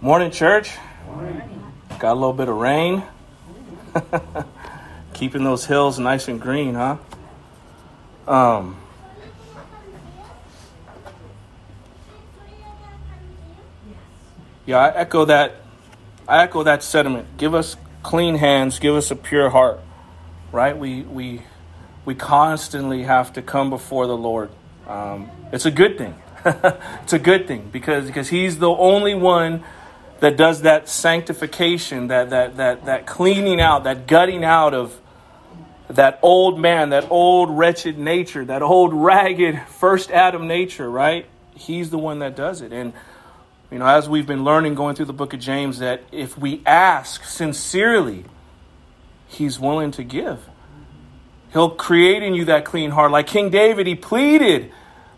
Morning, church. Got a little bit of rain. Keeping those hills nice and green, huh? Um, yeah, I echo that. I echo that sentiment. Give us clean hands. Give us a pure heart. Right? We we we constantly have to come before the Lord. Um, it's a good thing. it's a good thing because because He's the only one that does that sanctification, that, that, that, that cleaning out, that gutting out of that old man, that old wretched nature, that old ragged first Adam nature, right? He's the one that does it. And, you know, as we've been learning going through the book of James, that if we ask sincerely, he's willing to give. He'll create in you that clean heart. Like King David, he pleaded,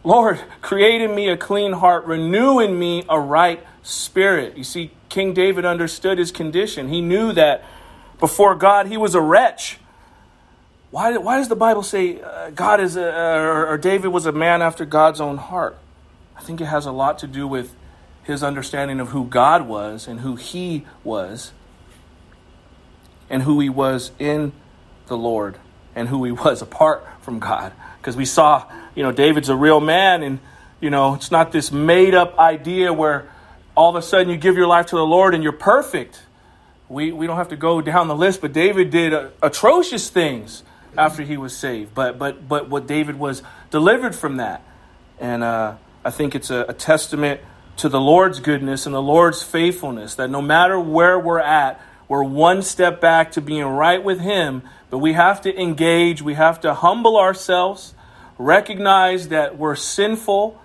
Lord, create in me a clean heart, renew in me a right spirit. You see, King David understood his condition. He knew that before God, he was a wretch. Why, why does the Bible say uh, God is a, or, or David was a man after God's own heart? I think it has a lot to do with his understanding of who God was and who he was and who he was in the Lord and who he was apart from God. Because we saw, you know, David's a real man and, you know, it's not this made up idea where all of a sudden you give your life to the Lord and you're perfect. We, we don't have to go down the list, but David did uh, atrocious things after he was saved. But, but, but what David was delivered from that. And uh, I think it's a, a testament to the Lord's goodness and the Lord's faithfulness that no matter where we're at, we're one step back to being right with Him, but we have to engage, we have to humble ourselves, recognize that we're sinful,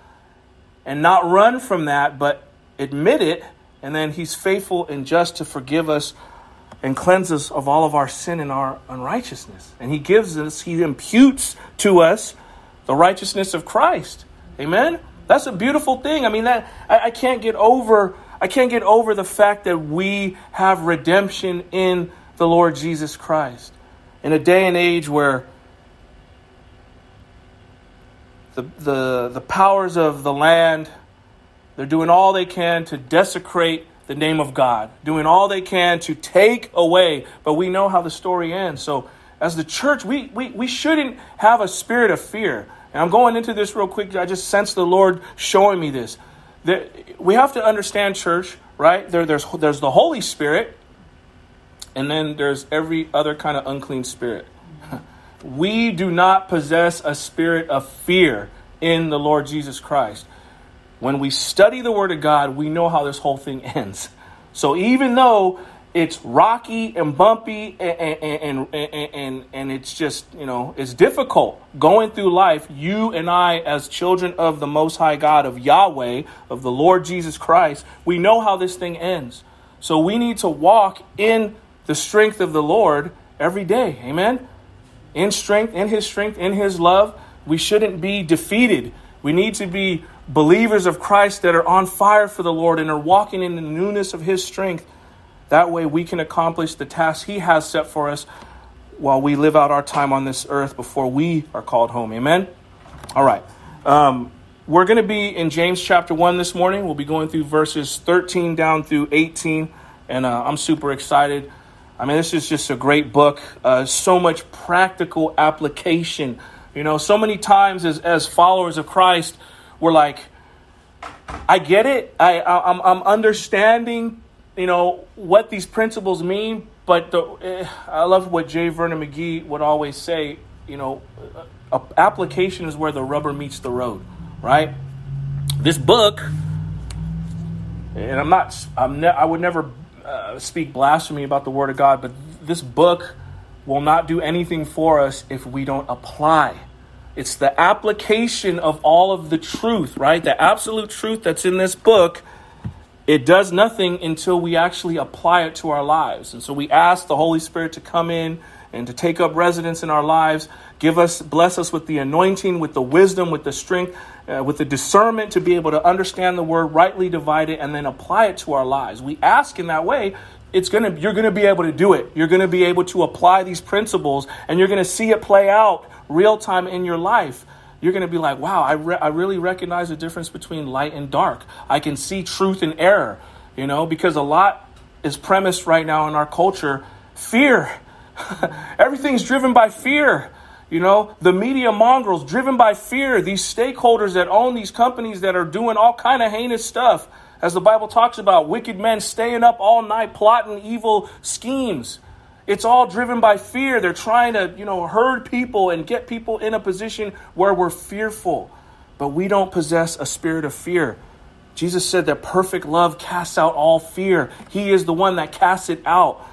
and not run from that, but admit it, and then He's faithful and just to forgive us and cleanse us of all of our sin and our unrighteousness. And He gives us, He imputes to us the righteousness of Christ. Amen? That's a beautiful thing. I mean, that I, I can't get over. I can't get over the fact that we have redemption in the Lord Jesus Christ. In a day and age where the, the, the powers of the land they're doing all they can to desecrate the name of God, doing all they can to take away. But we know how the story ends. So, as the church, we, we, we shouldn't have a spirit of fear. And I'm going into this real quick. I just sense the Lord showing me this. That we have to understand, church, right? There, there's, there's the Holy Spirit, and then there's every other kind of unclean spirit. we do not possess a spirit of fear in the Lord Jesus Christ when we study the Word of God, we know how this whole thing ends. So even though it's rocky and bumpy and, and, and, and, and it's just, you know, it's difficult going through life, you and I, as children of the Most High God, of Yahweh, of the Lord Jesus Christ, we know how this thing ends. So we need to walk in the strength of the Lord every day. Amen? In strength, in His strength, in His love. We shouldn't be defeated. We need to be believers of Christ that are on fire for the Lord and are walking in the newness of His strength. That way we can accomplish the task He has set for us while we live out our time on this earth before we are called home. Amen? All right. Um, we're going to be in James chapter 1 this morning. We'll be going through verses 13 down through 18. And uh, I'm super excited. I mean, this is just a great book. Uh, so much practical application. You know, so many times as, as followers of Christ, we're like, I get it. I, I am I'm, I'm understanding, you know, what these principles mean. But the, eh, I love what J. Vernon McGee would always say. You know, application is where the rubber meets the road, right? This book, and I'm not. I'm. Ne- I would never uh, speak blasphemy about the Word of God, but this book will not do anything for us if we don't apply it's the application of all of the truth, right? The absolute truth that's in this book. It does nothing until we actually apply it to our lives. And so we ask the Holy Spirit to come in and to take up residence in our lives. Give us, bless us with the anointing, with the wisdom, with the strength, uh, with the discernment to be able to understand the word, rightly divide it, and then apply it to our lives. We ask in that way it's gonna you're gonna be able to do it. You're gonna be able to apply these principles, and you're gonna see it play out real time in your life, you're going to be like, wow, I, re- I really recognize the difference between light and dark. I can see truth and error. you know, because a lot is premised right now in our culture fear. Everything's driven by fear. You know, the media mongrels driven by fear, these stakeholders that own these companies that are doing all kind of heinous stuff, as the Bible talks about, wicked men staying up all night plotting evil schemes. It's all driven by fear. They're trying to, you know, herd people and get people in a position where we're fearful. But we don't possess a spirit of fear. Jesus said that perfect love casts out all fear. He is the one that casts it out.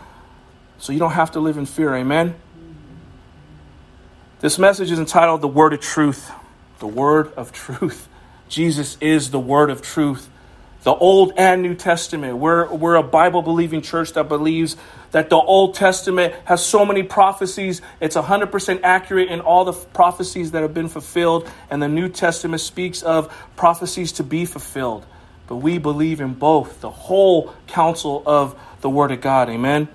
So you don't have to live in fear. Amen. This message is entitled The Word of Truth. The Word of Truth. Jesus is the Word of Truth. The Old and New Testament. We're, we're a Bible believing church that believes that the Old Testament has so many prophecies. It's 100% accurate in all the prophecies that have been fulfilled. And the New Testament speaks of prophecies to be fulfilled. But we believe in both, the whole counsel of the Word of God. Amen.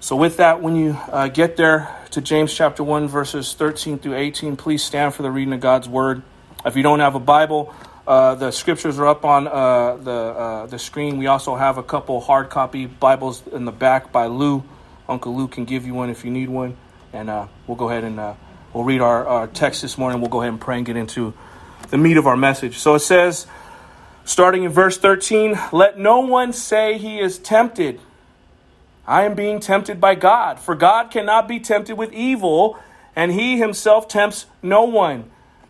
So, with that, when you uh, get there to James chapter 1, verses 13 through 18, please stand for the reading of God's word. If you don't have a Bible, uh, the scriptures are up on uh, the, uh, the screen. We also have a couple hard copy Bibles in the back by Lou. Uncle Lou can give you one if you need one. And uh, we'll go ahead and uh, we'll read our, our text this morning. We'll go ahead and pray and get into the meat of our message. So it says, starting in verse 13, let no one say he is tempted I am being tempted by God, for God cannot be tempted with evil, and he himself tempts no one.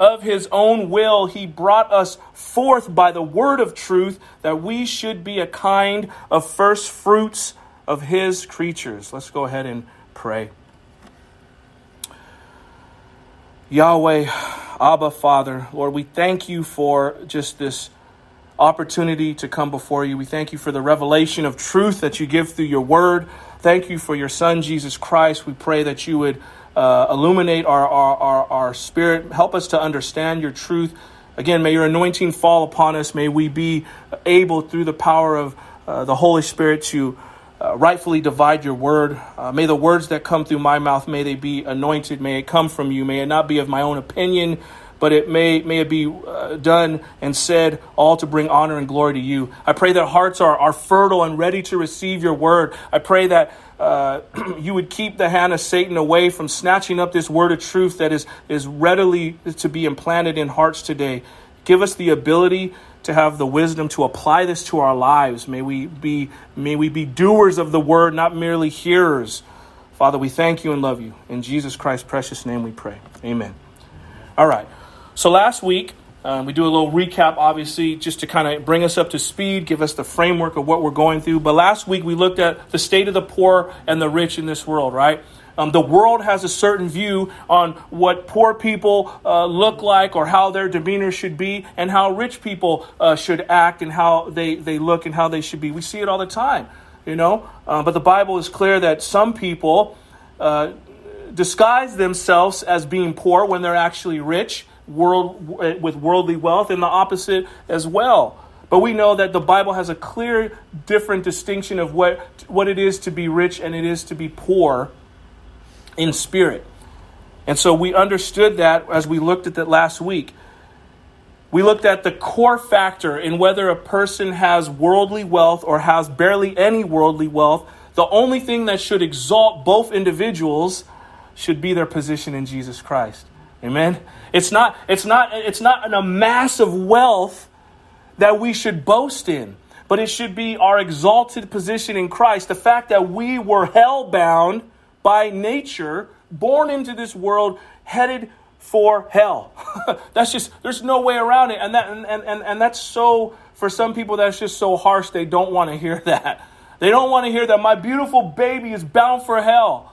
Of his own will, he brought us forth by the word of truth, that we should be a kind of first fruits of his creatures. Let's go ahead and pray. Yahweh, Abba, Father, Lord, we thank you for just this opportunity to come before you. We thank you for the revelation of truth that you give through your word. Thank you for your son, Jesus Christ. We pray that you would uh, illuminate our, our, our, our spirit, help us to understand your truth. Again, may your anointing fall upon us. May we be able, through the power of uh, the Holy Spirit, to uh, rightfully divide your word. Uh, may the words that come through my mouth, may they be anointed. May it come from you. May it not be of my own opinion, but it may, may it be uh, done and said all to bring honor and glory to you. I pray that hearts are, are fertile and ready to receive your word. I pray that uh, you would keep the hand of Satan away from snatching up this word of truth that is, is readily to be implanted in hearts today. Give us the ability to have the wisdom to apply this to our lives. May we be, may we be doers of the word, not merely hearers. Father, we thank you and love you. In Jesus Christ's precious name we pray. Amen. All right. So last week, um, we do a little recap, obviously, just to kind of bring us up to speed, give us the framework of what we're going through. But last week, we looked at the state of the poor and the rich in this world, right? Um, the world has a certain view on what poor people uh, look like or how their demeanor should be, and how rich people uh, should act and how they, they look and how they should be. We see it all the time, you know? Uh, but the Bible is clear that some people uh, disguise themselves as being poor when they're actually rich world with worldly wealth and the opposite as well. But we know that the Bible has a clear different distinction of what what it is to be rich and it is to be poor in spirit. And so we understood that as we looked at that last week. We looked at the core factor in whether a person has worldly wealth or has barely any worldly wealth. The only thing that should exalt both individuals should be their position in Jesus Christ. Amen. It's not, it's not, it's not a mass of wealth that we should boast in, but it should be our exalted position in Christ. The fact that we were hell bound by nature, born into this world, headed for hell. that's just, there's no way around it. And, that, and, and, and that's so, for some people, that's just so harsh, they don't want to hear that. They don't want to hear that my beautiful baby is bound for hell.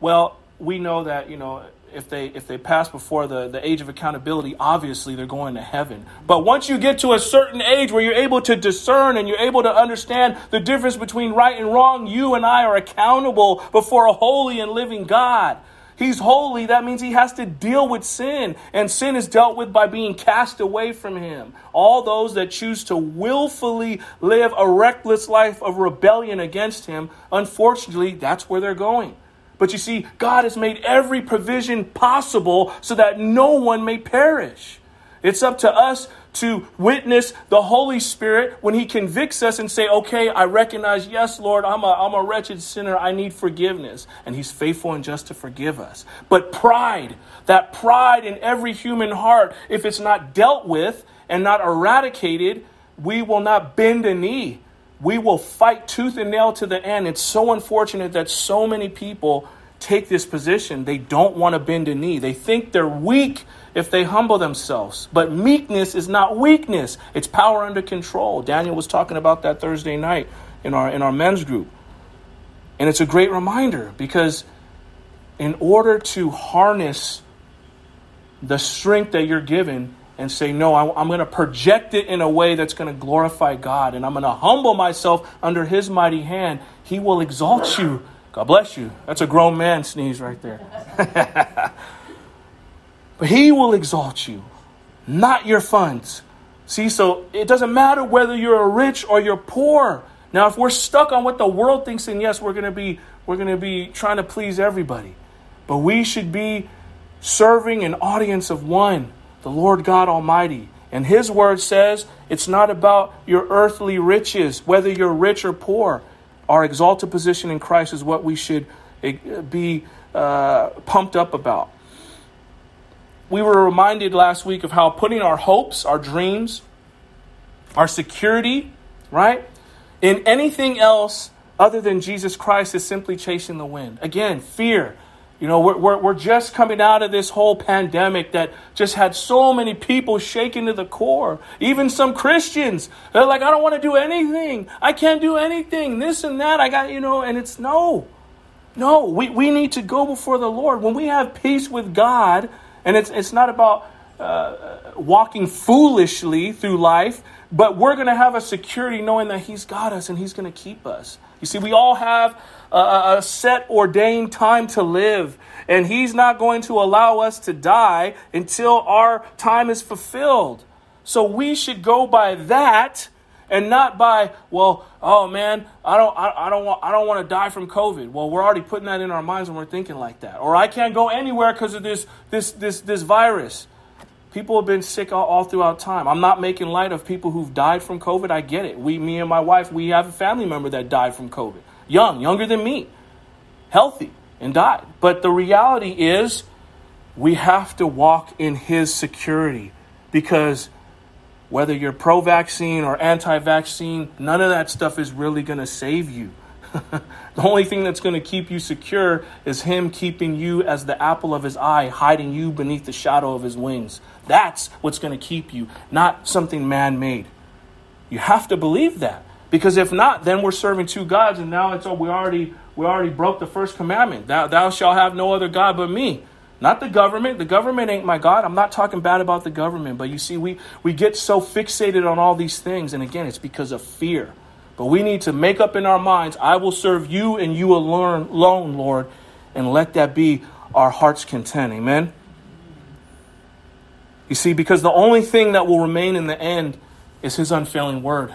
Well, we know that, you know, if they if they pass before the, the age of accountability, obviously they're going to heaven. But once you get to a certain age where you're able to discern and you're able to understand the difference between right and wrong, you and I are accountable before a holy and living God. He's holy. That means he has to deal with sin. And sin is dealt with by being cast away from him. All those that choose to willfully live a reckless life of rebellion against him, unfortunately, that's where they're going. But you see, God has made every provision possible so that no one may perish. It's up to us to witness the Holy Spirit when He convicts us and say, okay, I recognize, yes, Lord, I'm a, I'm a wretched sinner. I need forgiveness. And He's faithful and just to forgive us. But pride, that pride in every human heart, if it's not dealt with and not eradicated, we will not bend a knee. We will fight tooth and nail to the end. It's so unfortunate that so many people take this position. They don't want to bend a knee. They think they're weak if they humble themselves. But meekness is not weakness, it's power under control. Daniel was talking about that Thursday night in our, in our men's group. And it's a great reminder because in order to harness the strength that you're given and say, No, I, am going to project it in a way that's going to glorify God, and I'm going to humble myself under His mighty hand, He will exalt you. God bless you. That's a grown man sneeze right there. But he will exalt you, not your funds. See, so it doesn't matter whether you're rich or you're poor. Now, if we're stuck on what the world thinks, then yes, we're gonna be we're gonna be trying to please everybody. But we should be serving an audience of one, the Lord God Almighty. And his word says it's not about your earthly riches, whether you're rich or poor. Our exalted position in Christ is what we should eh, be uh, pumped up about we were reminded last week of how putting our hopes, our dreams, our security, right, in anything else other than Jesus Christ is simply chasing the wind. Again, fear. You know, we're, we're, we're just coming out of this whole pandemic that just had so many people shaken to the core. Even some Christians. They're like, I don't want to do anything. I can't do anything. This and that. I got, you know, and it's no. No, we, we need to go before the Lord. When we have peace with God, and it's, it's not about uh, walking foolishly through life, but we're going to have a security knowing that He's got us and He's going to keep us. You see, we all have a, a set ordained time to live, and He's not going to allow us to die until our time is fulfilled. So we should go by that and not by well oh man i don't I, I, don't want i don't want to die from covid. Well we're already putting that in our minds when we're thinking like that. Or i can't go anywhere because of this this this this virus. People have been sick all, all, throughout time. I'm not making light of people who've died from covid. I get it. We me and my wife we have a family member that died from covid young younger than me healthy and died but the reality is we have to walk in his security because whether you're pro vaccine or anti vaccine, none of that stuff is really going to save you. the only thing that's going to keep you secure is Him keeping you as the apple of His eye, hiding you beneath the shadow of His wings. That's what's going to keep you, not something man made. You have to believe that. Because if not, then we're serving two gods, and now it's oh, we already we already broke the first commandment. Thou, thou shalt have no other God but me. Not the government. The government ain't my God. I'm not talking bad about the government. But you see, we, we get so fixated on all these things. And again, it's because of fear. But we need to make up in our minds I will serve you and you alone, Lord. And let that be our heart's content. Amen. You see, because the only thing that will remain in the end is his unfailing word.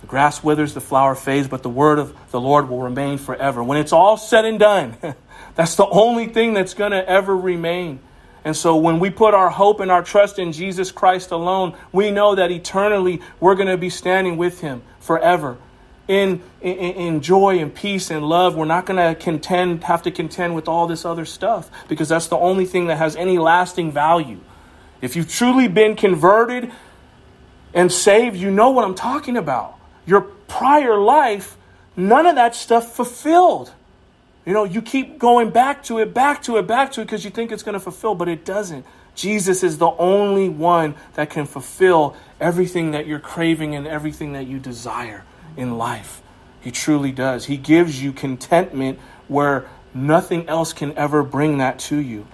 The grass withers, the flower fades, but the word of the Lord will remain forever. When it's all said and done, That's the only thing that's going to ever remain. And so when we put our hope and our trust in Jesus Christ alone, we know that eternally we're going to be standing with him forever. In, in, in joy and peace and love, we're not going to contend, have to contend with all this other stuff because that's the only thing that has any lasting value. If you've truly been converted and saved, you know what I'm talking about. Your prior life, none of that stuff fulfilled. You know, you keep going back to it, back to it, back to it because you think it's going to fulfill, but it doesn't. Jesus is the only one that can fulfill everything that you're craving and everything that you desire in life. He truly does. He gives you contentment where nothing else can ever bring that to you.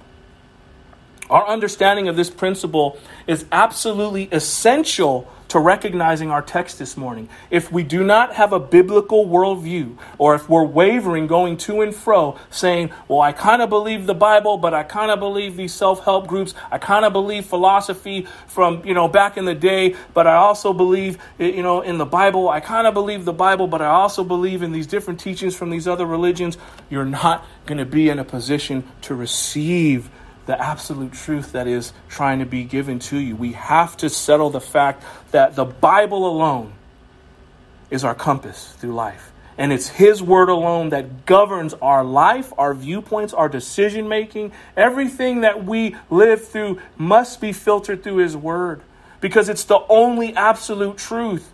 Our understanding of this principle is absolutely essential to recognizing our text this morning. If we do not have a biblical worldview, or if we're wavering, going to and fro, saying, Well, I kind of believe the Bible, but I kind of believe these self help groups, I kind of believe philosophy from, you know, back in the day, but I also believe, you know, in the Bible, I kind of believe the Bible, but I also believe in these different teachings from these other religions, you're not going to be in a position to receive the absolute truth that is trying to be given to you. We have to settle the fact that the Bible alone is our compass through life. And it's His Word alone that governs our life, our viewpoints, our decision making. Everything that we live through must be filtered through His Word because it's the only absolute truth.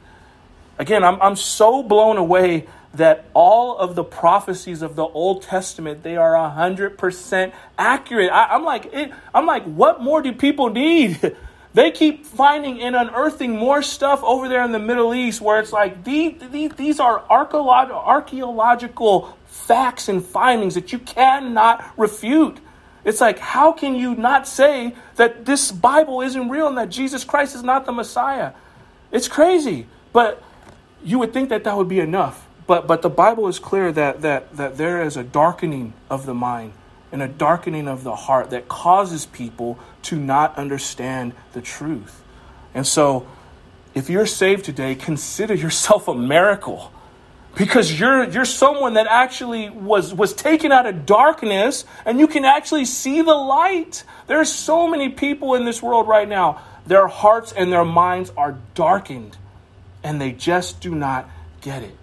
Again, I'm, I'm so blown away that all of the prophecies of the Old Testament they are hundred percent accurate. I, am like, it, I'm like, what more do people need? they keep finding and unearthing more stuff over there in the Middle East, where it's like these these, these are archaeological facts and findings that you cannot refute. It's like, how can you not say that this Bible isn't real and that Jesus Christ is not the Messiah? It's crazy, but you would think that that would be enough but, but the Bible is clear that, that, that there is a darkening of the mind and a darkening of the heart that causes people to not understand the truth. And so, if you're saved today, consider yourself a miracle because you're you're someone that actually was was taken out of darkness and you can actually see the light. There's so many people in this world right now. Their hearts and their minds are darkened and they just do not get it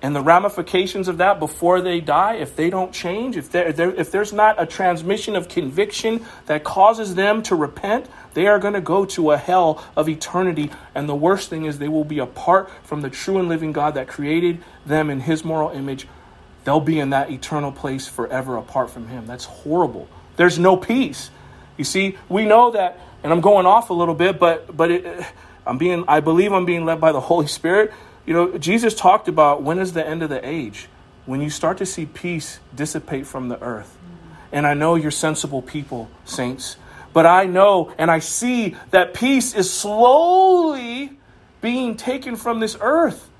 and the ramifications of that before they die, if they don't change, if, if there's not a transmission of conviction that causes them to repent, they are going to go to a hell of eternity. And the worst thing is, they will be apart from the true and living God that created them in His moral image. They'll be in that eternal place forever apart from Him. That's horrible. There's no peace. You see, we know that, and I'm going off a little bit, but but it, I'm being, I believe I'm being led by the Holy Spirit you know, Jesus talked about when is the end of the age? When you start to see peace dissipate from the earth. And I know you're sensible people, saints, but I know and I see that peace is slowly being taken from this earth.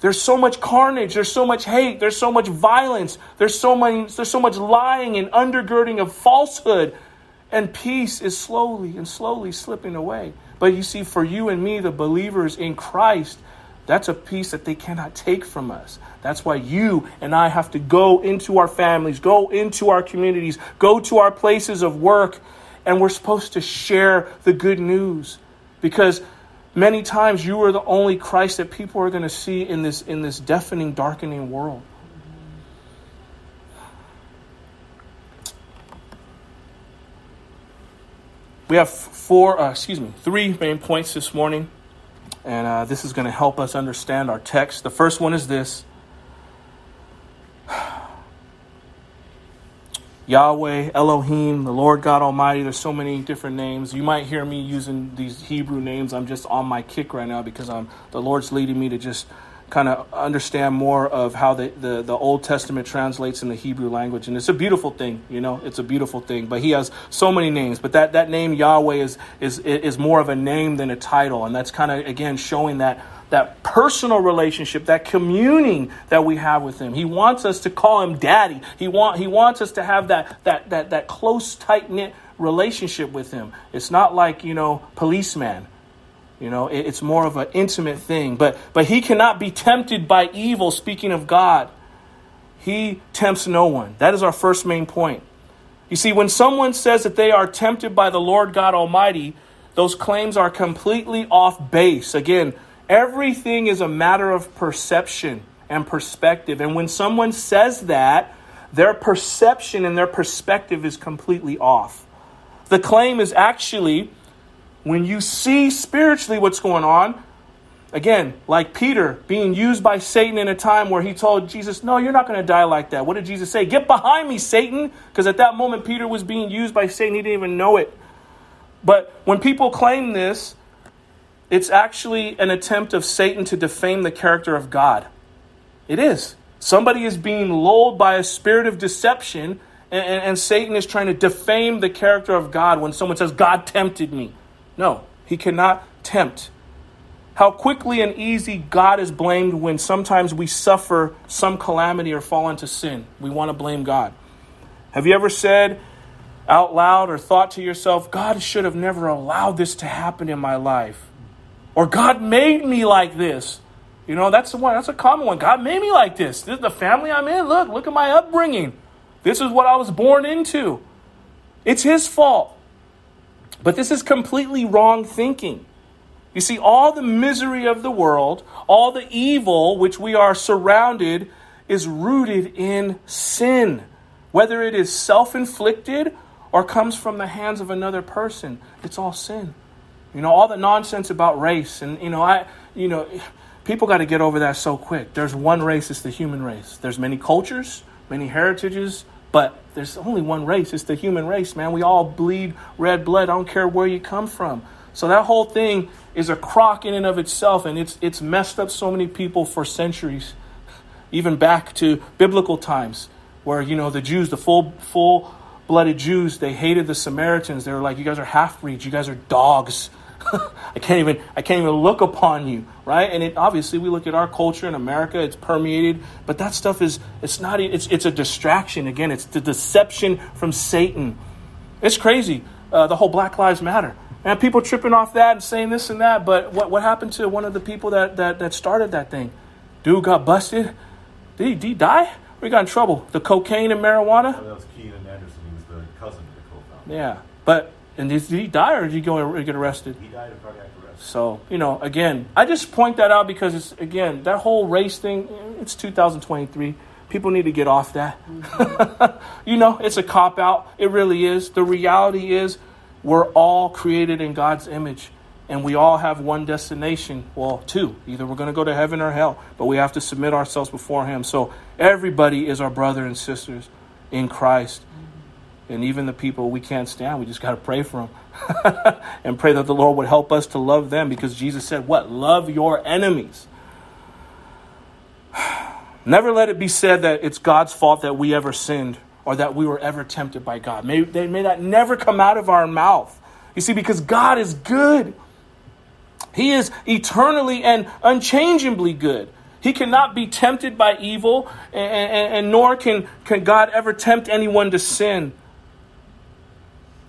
There's so much carnage, there's so much hate, there's so much violence, there's so many there's so much lying and undergirding of falsehood and peace is slowly and slowly slipping away. But you see for you and me the believers in Christ, that's a peace that they cannot take from us. That's why you and I have to go into our families, go into our communities, go to our places of work, and we're supposed to share the good news. Because many times you are the only Christ that people are going to see in this, in this deafening, darkening world. We have four, uh, excuse me, three main points this morning. And uh, this is going to help us understand our text. The first one is this Yahweh, Elohim, the Lord God Almighty. There's so many different names. You might hear me using these Hebrew names. I'm just on my kick right now because I'm the Lord's leading me to just kind of understand more of how the, the, the, Old Testament translates in the Hebrew language. And it's a beautiful thing, you know, it's a beautiful thing. But he has so many names. But that, that name Yahweh is, is, is more of a name than a title. And that's kind of, again, showing that, that personal relationship, that communing that we have with him. He wants us to call him daddy. He, want, he wants us to have that, that, that, that close, tight knit relationship with him. It's not like, you know, policeman you know, it's more of an intimate thing. But but he cannot be tempted by evil, speaking of God. He tempts no one. That is our first main point. You see, when someone says that they are tempted by the Lord God Almighty, those claims are completely off base. Again, everything is a matter of perception and perspective. And when someone says that, their perception and their perspective is completely off. The claim is actually when you see spiritually what's going on, again, like Peter being used by Satan in a time where he told Jesus, No, you're not going to die like that. What did Jesus say? Get behind me, Satan. Because at that moment, Peter was being used by Satan. He didn't even know it. But when people claim this, it's actually an attempt of Satan to defame the character of God. It is. Somebody is being lulled by a spirit of deception and, and, and Satan is trying to defame the character of God when someone says, God tempted me. No, he cannot tempt. How quickly and easy God is blamed when sometimes we suffer some calamity or fall into sin. We want to blame God. Have you ever said out loud or thought to yourself, God should have never allowed this to happen in my life? Or God made me like this? You know, that's the one, that's a common one. God made me like this. This is the family I'm in. Look, look at my upbringing. This is what I was born into. It's his fault. But this is completely wrong thinking. You see, all the misery of the world, all the evil which we are surrounded, is rooted in sin. Whether it is self inflicted or comes from the hands of another person, it's all sin. You know, all the nonsense about race, and, you know, I, you know, people got to get over that so quick. There's one race, it's the human race. There's many cultures, many heritages, but there's only one race. It's the human race, man. We all bleed red blood. I don't care where you come from. So that whole thing is a crock in and of itself, and it's it's messed up so many people for centuries, even back to biblical times, where you know the Jews, the full full blooded Jews, they hated the Samaritans. They were like, "You guys are half breeds. You guys are dogs." I can't even I can't even look upon you, right? And it obviously we look at our culture in America, it's permeated, but that stuff is it's not it's it's a distraction. Again, it's the deception from Satan. It's crazy. Uh, the whole Black Lives Matter. And people tripping off that and saying this and that, but what, what happened to one of the people that, that, that started that thing? Dude got busted. Did he, did he die? Or he got in trouble? The cocaine and marijuana? Oh, that was Keenan Anderson. He was the cousin of the co-founder. Yeah. But and did, he die or did he go get arrested? He died of cardiac arrest. So, you know, again, I just point that out because it's, again, that whole race thing, it's 2023. People need to get off that. Mm-hmm. you know, it's a cop out. It really is. The reality is we're all created in God's image and we all have one destination. Well, two. Either we're going to go to heaven or hell, but we have to submit ourselves before Him. So everybody is our brother and sisters in Christ and even the people we can't stand, we just got to pray for them and pray that the Lord would help us to love them because Jesus said, What? Love your enemies. Never let it be said that it's God's fault that we ever sinned or that we were ever tempted by God. May, may that never come out of our mouth. You see, because God is good, He is eternally and unchangeably good. He cannot be tempted by evil, and, and, and nor can, can God ever tempt anyone to sin.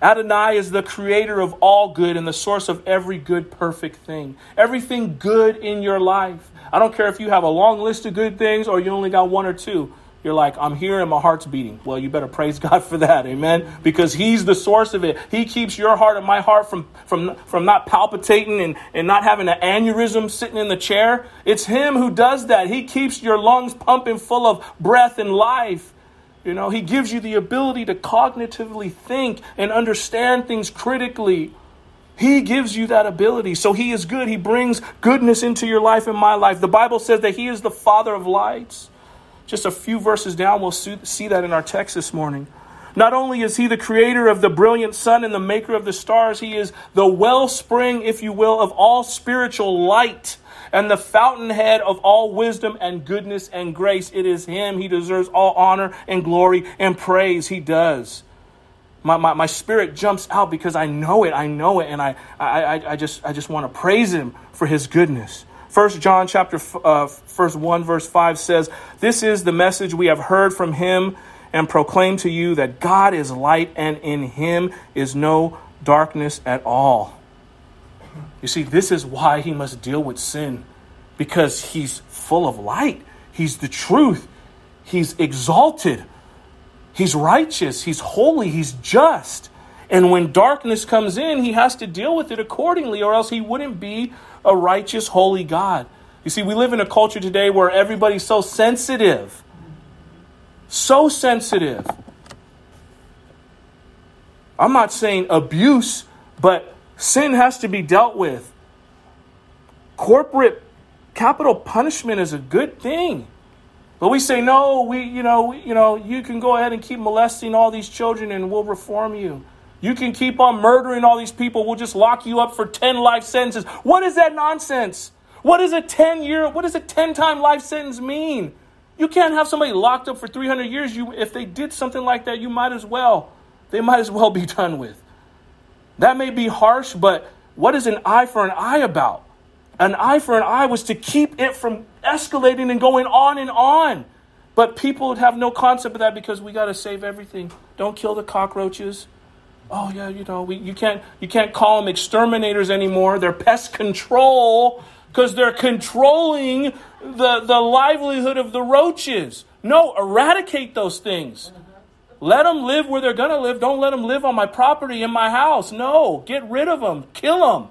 Adonai is the creator of all good and the source of every good, perfect thing. Everything good in your life. I don't care if you have a long list of good things or you only got one or two. You're like, I'm here and my heart's beating. Well, you better praise God for that. Amen. Because He's the source of it. He keeps your heart and my heart from, from, from not palpitating and, and not having an aneurysm sitting in the chair. It's Him who does that. He keeps your lungs pumping full of breath and life. You know, he gives you the ability to cognitively think and understand things critically. He gives you that ability. So he is good. He brings goodness into your life and my life. The Bible says that he is the father of lights. Just a few verses down, we'll see that in our text this morning. Not only is he the creator of the brilliant sun and the maker of the stars, he is the wellspring, if you will, of all spiritual light and the fountainhead of all wisdom and goodness and grace. It is Him. He deserves all honor and glory and praise. He does. My, my, my spirit jumps out because I know it. I know it. And I, I, I, just, I just want to praise Him for His goodness. First John chapter uh, verse 1 verse 5 says, "This is the message we have heard from him and proclaim to you that God is light and in him is no darkness at all." You see, this is why he must deal with sin because he's full of light. He's the truth. He's exalted. He's righteous. He's holy. He's just. And when darkness comes in, he has to deal with it accordingly, or else he wouldn't be a righteous, holy God. You see, we live in a culture today where everybody's so sensitive. So sensitive. I'm not saying abuse, but Sin has to be dealt with. Corporate capital punishment is a good thing. But we say, no, we, you know, we, you know, you can go ahead and keep molesting all these children and we'll reform you. You can keep on murdering all these people. We'll just lock you up for 10 life sentences. What is that nonsense? What is a 10 year, what does a 10 time life sentence mean? You can't have somebody locked up for 300 years. You, if they did something like that, you might as well. They might as well be done with. That may be harsh, but what is an eye for an eye about? An eye for an eye was to keep it from escalating and going on and on. But people would have no concept of that because we got to save everything. Don't kill the cockroaches. Oh yeah, you know, we, you can't you can't call them exterminators anymore. They're pest control because they're controlling the, the livelihood of the roaches. No, eradicate those things. Let them live where they're going to live. Don't let them live on my property in my house. No, get rid of them, kill them.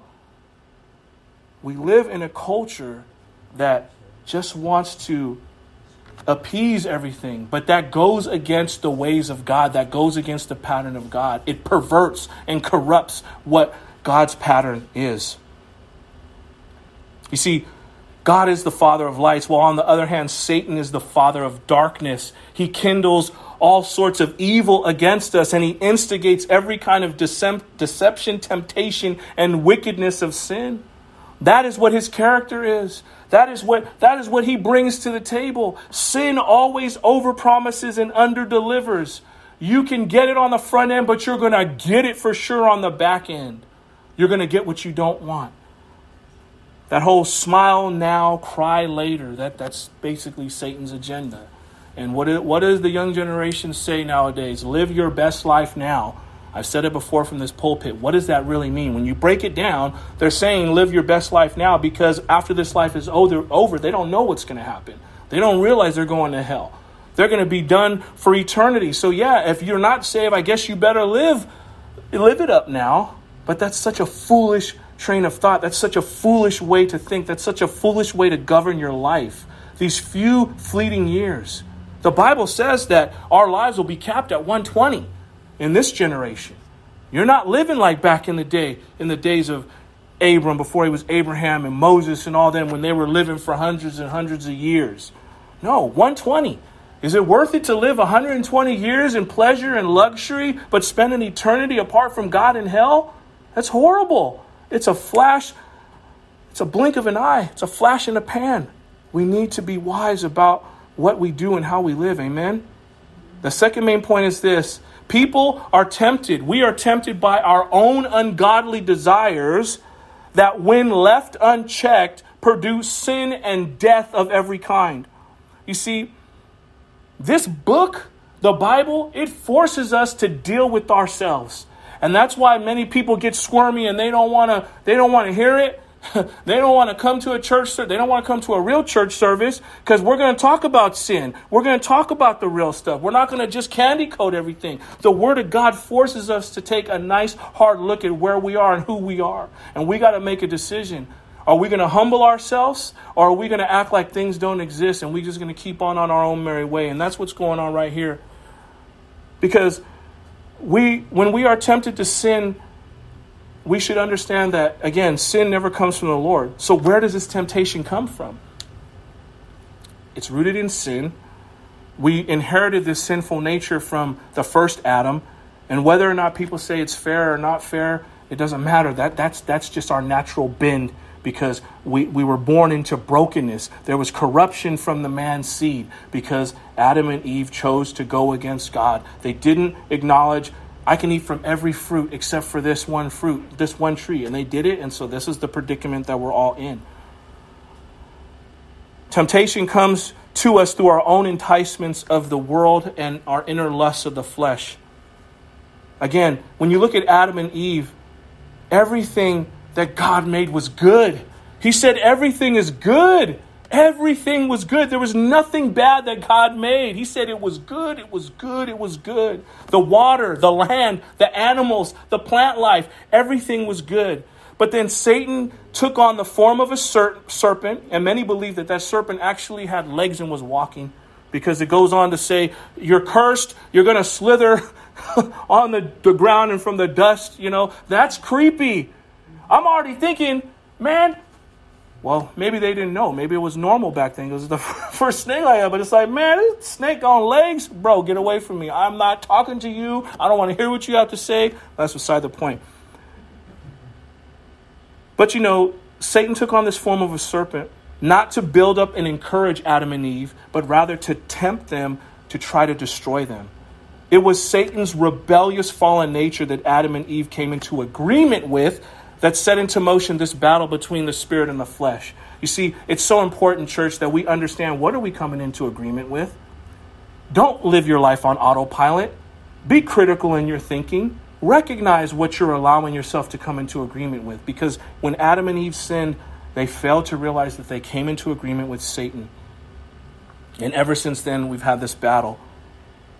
We live in a culture that just wants to appease everything, but that goes against the ways of God, that goes against the pattern of God. It perverts and corrupts what God's pattern is. You see, God is the father of lights, while on the other hand, Satan is the father of darkness. He kindles all sorts of evil against us, and he instigates every kind of deception, temptation, and wickedness of sin. That is what his character is. That is what that is what he brings to the table. Sin always overpromises and underdelivers. You can get it on the front end, but you're going to get it for sure on the back end. You're going to get what you don't want. That whole smile now, cry later, that, that's basically Satan's agenda. And what, is, what does the young generation say nowadays? Live your best life now. I've said it before from this pulpit. What does that really mean? When you break it down, they're saying live your best life now because after this life is over, over they don't know what's going to happen. They don't realize they're going to hell. They're going to be done for eternity. So yeah, if you're not saved, I guess you better live live it up now. But that's such a foolish train of thought. That's such a foolish way to think. That's such a foolish way to govern your life. These few fleeting years. The Bible says that our lives will be capped at 120 in this generation. You're not living like back in the day, in the days of Abram, before he was Abraham and Moses and all them, when they were living for hundreds and hundreds of years. No, 120. Is it worth it to live 120 years in pleasure and luxury, but spend an eternity apart from God in hell? That's horrible. It's a flash, it's a blink of an eye, it's a flash in the pan. We need to be wise about what we do and how we live. Amen. The second main point is this people are tempted. We are tempted by our own ungodly desires that, when left unchecked, produce sin and death of every kind. You see, this book, the Bible, it forces us to deal with ourselves. And that's why many people get squirmy and they don't want to they don't want to hear it. they don't want to come to a church they don't want to come to a real church service because we're going to talk about sin. We're going to talk about the real stuff. We're not going to just candy coat everything. The word of God forces us to take a nice hard look at where we are and who we are. And we got to make a decision. Are we going to humble ourselves or are we going to act like things don't exist and we're just going to keep on on our own merry way? And that's what's going on right here. Because we, when we are tempted to sin, we should understand that, again, sin never comes from the Lord. So, where does this temptation come from? It's rooted in sin. We inherited this sinful nature from the first Adam. And whether or not people say it's fair or not fair, it doesn't matter. That, that's, that's just our natural bend because we, we were born into brokenness. There was corruption from the man's seed because Adam and Eve chose to go against God. They didn't acknowledge, I can eat from every fruit except for this one fruit, this one tree. And they did it, and so this is the predicament that we're all in. Temptation comes to us through our own enticements of the world and our inner lusts of the flesh. Again, when you look at Adam and Eve, everything that God made was good. He said everything is good. Everything was good. There was nothing bad that God made. He said it was good, it was good, it was good. The water, the land, the animals, the plant life, everything was good. But then Satan took on the form of a serpent, and many believe that that serpent actually had legs and was walking because it goes on to say, You're cursed, you're going to slither on the, the ground and from the dust. You know, that's creepy. I'm already thinking, man, well, maybe they didn't know. Maybe it was normal back then. It was the first snake I had. But it's like, man, this snake on legs? Bro, get away from me. I'm not talking to you. I don't want to hear what you have to say. That's beside the point. But you know, Satan took on this form of a serpent. not to build up and encourage Adam and Eve, but rather to tempt them to try to destroy them. It was Satan's rebellious fallen nature that Adam and Eve came into agreement with that set into motion this battle between the spirit and the flesh. You see, it's so important, church, that we understand what are we coming into agreement with? Don't live your life on autopilot. Be critical in your thinking. Recognize what you're allowing yourself to come into agreement with. Because when Adam and Eve sinned, they failed to realize that they came into agreement with Satan. And ever since then, we've had this battle.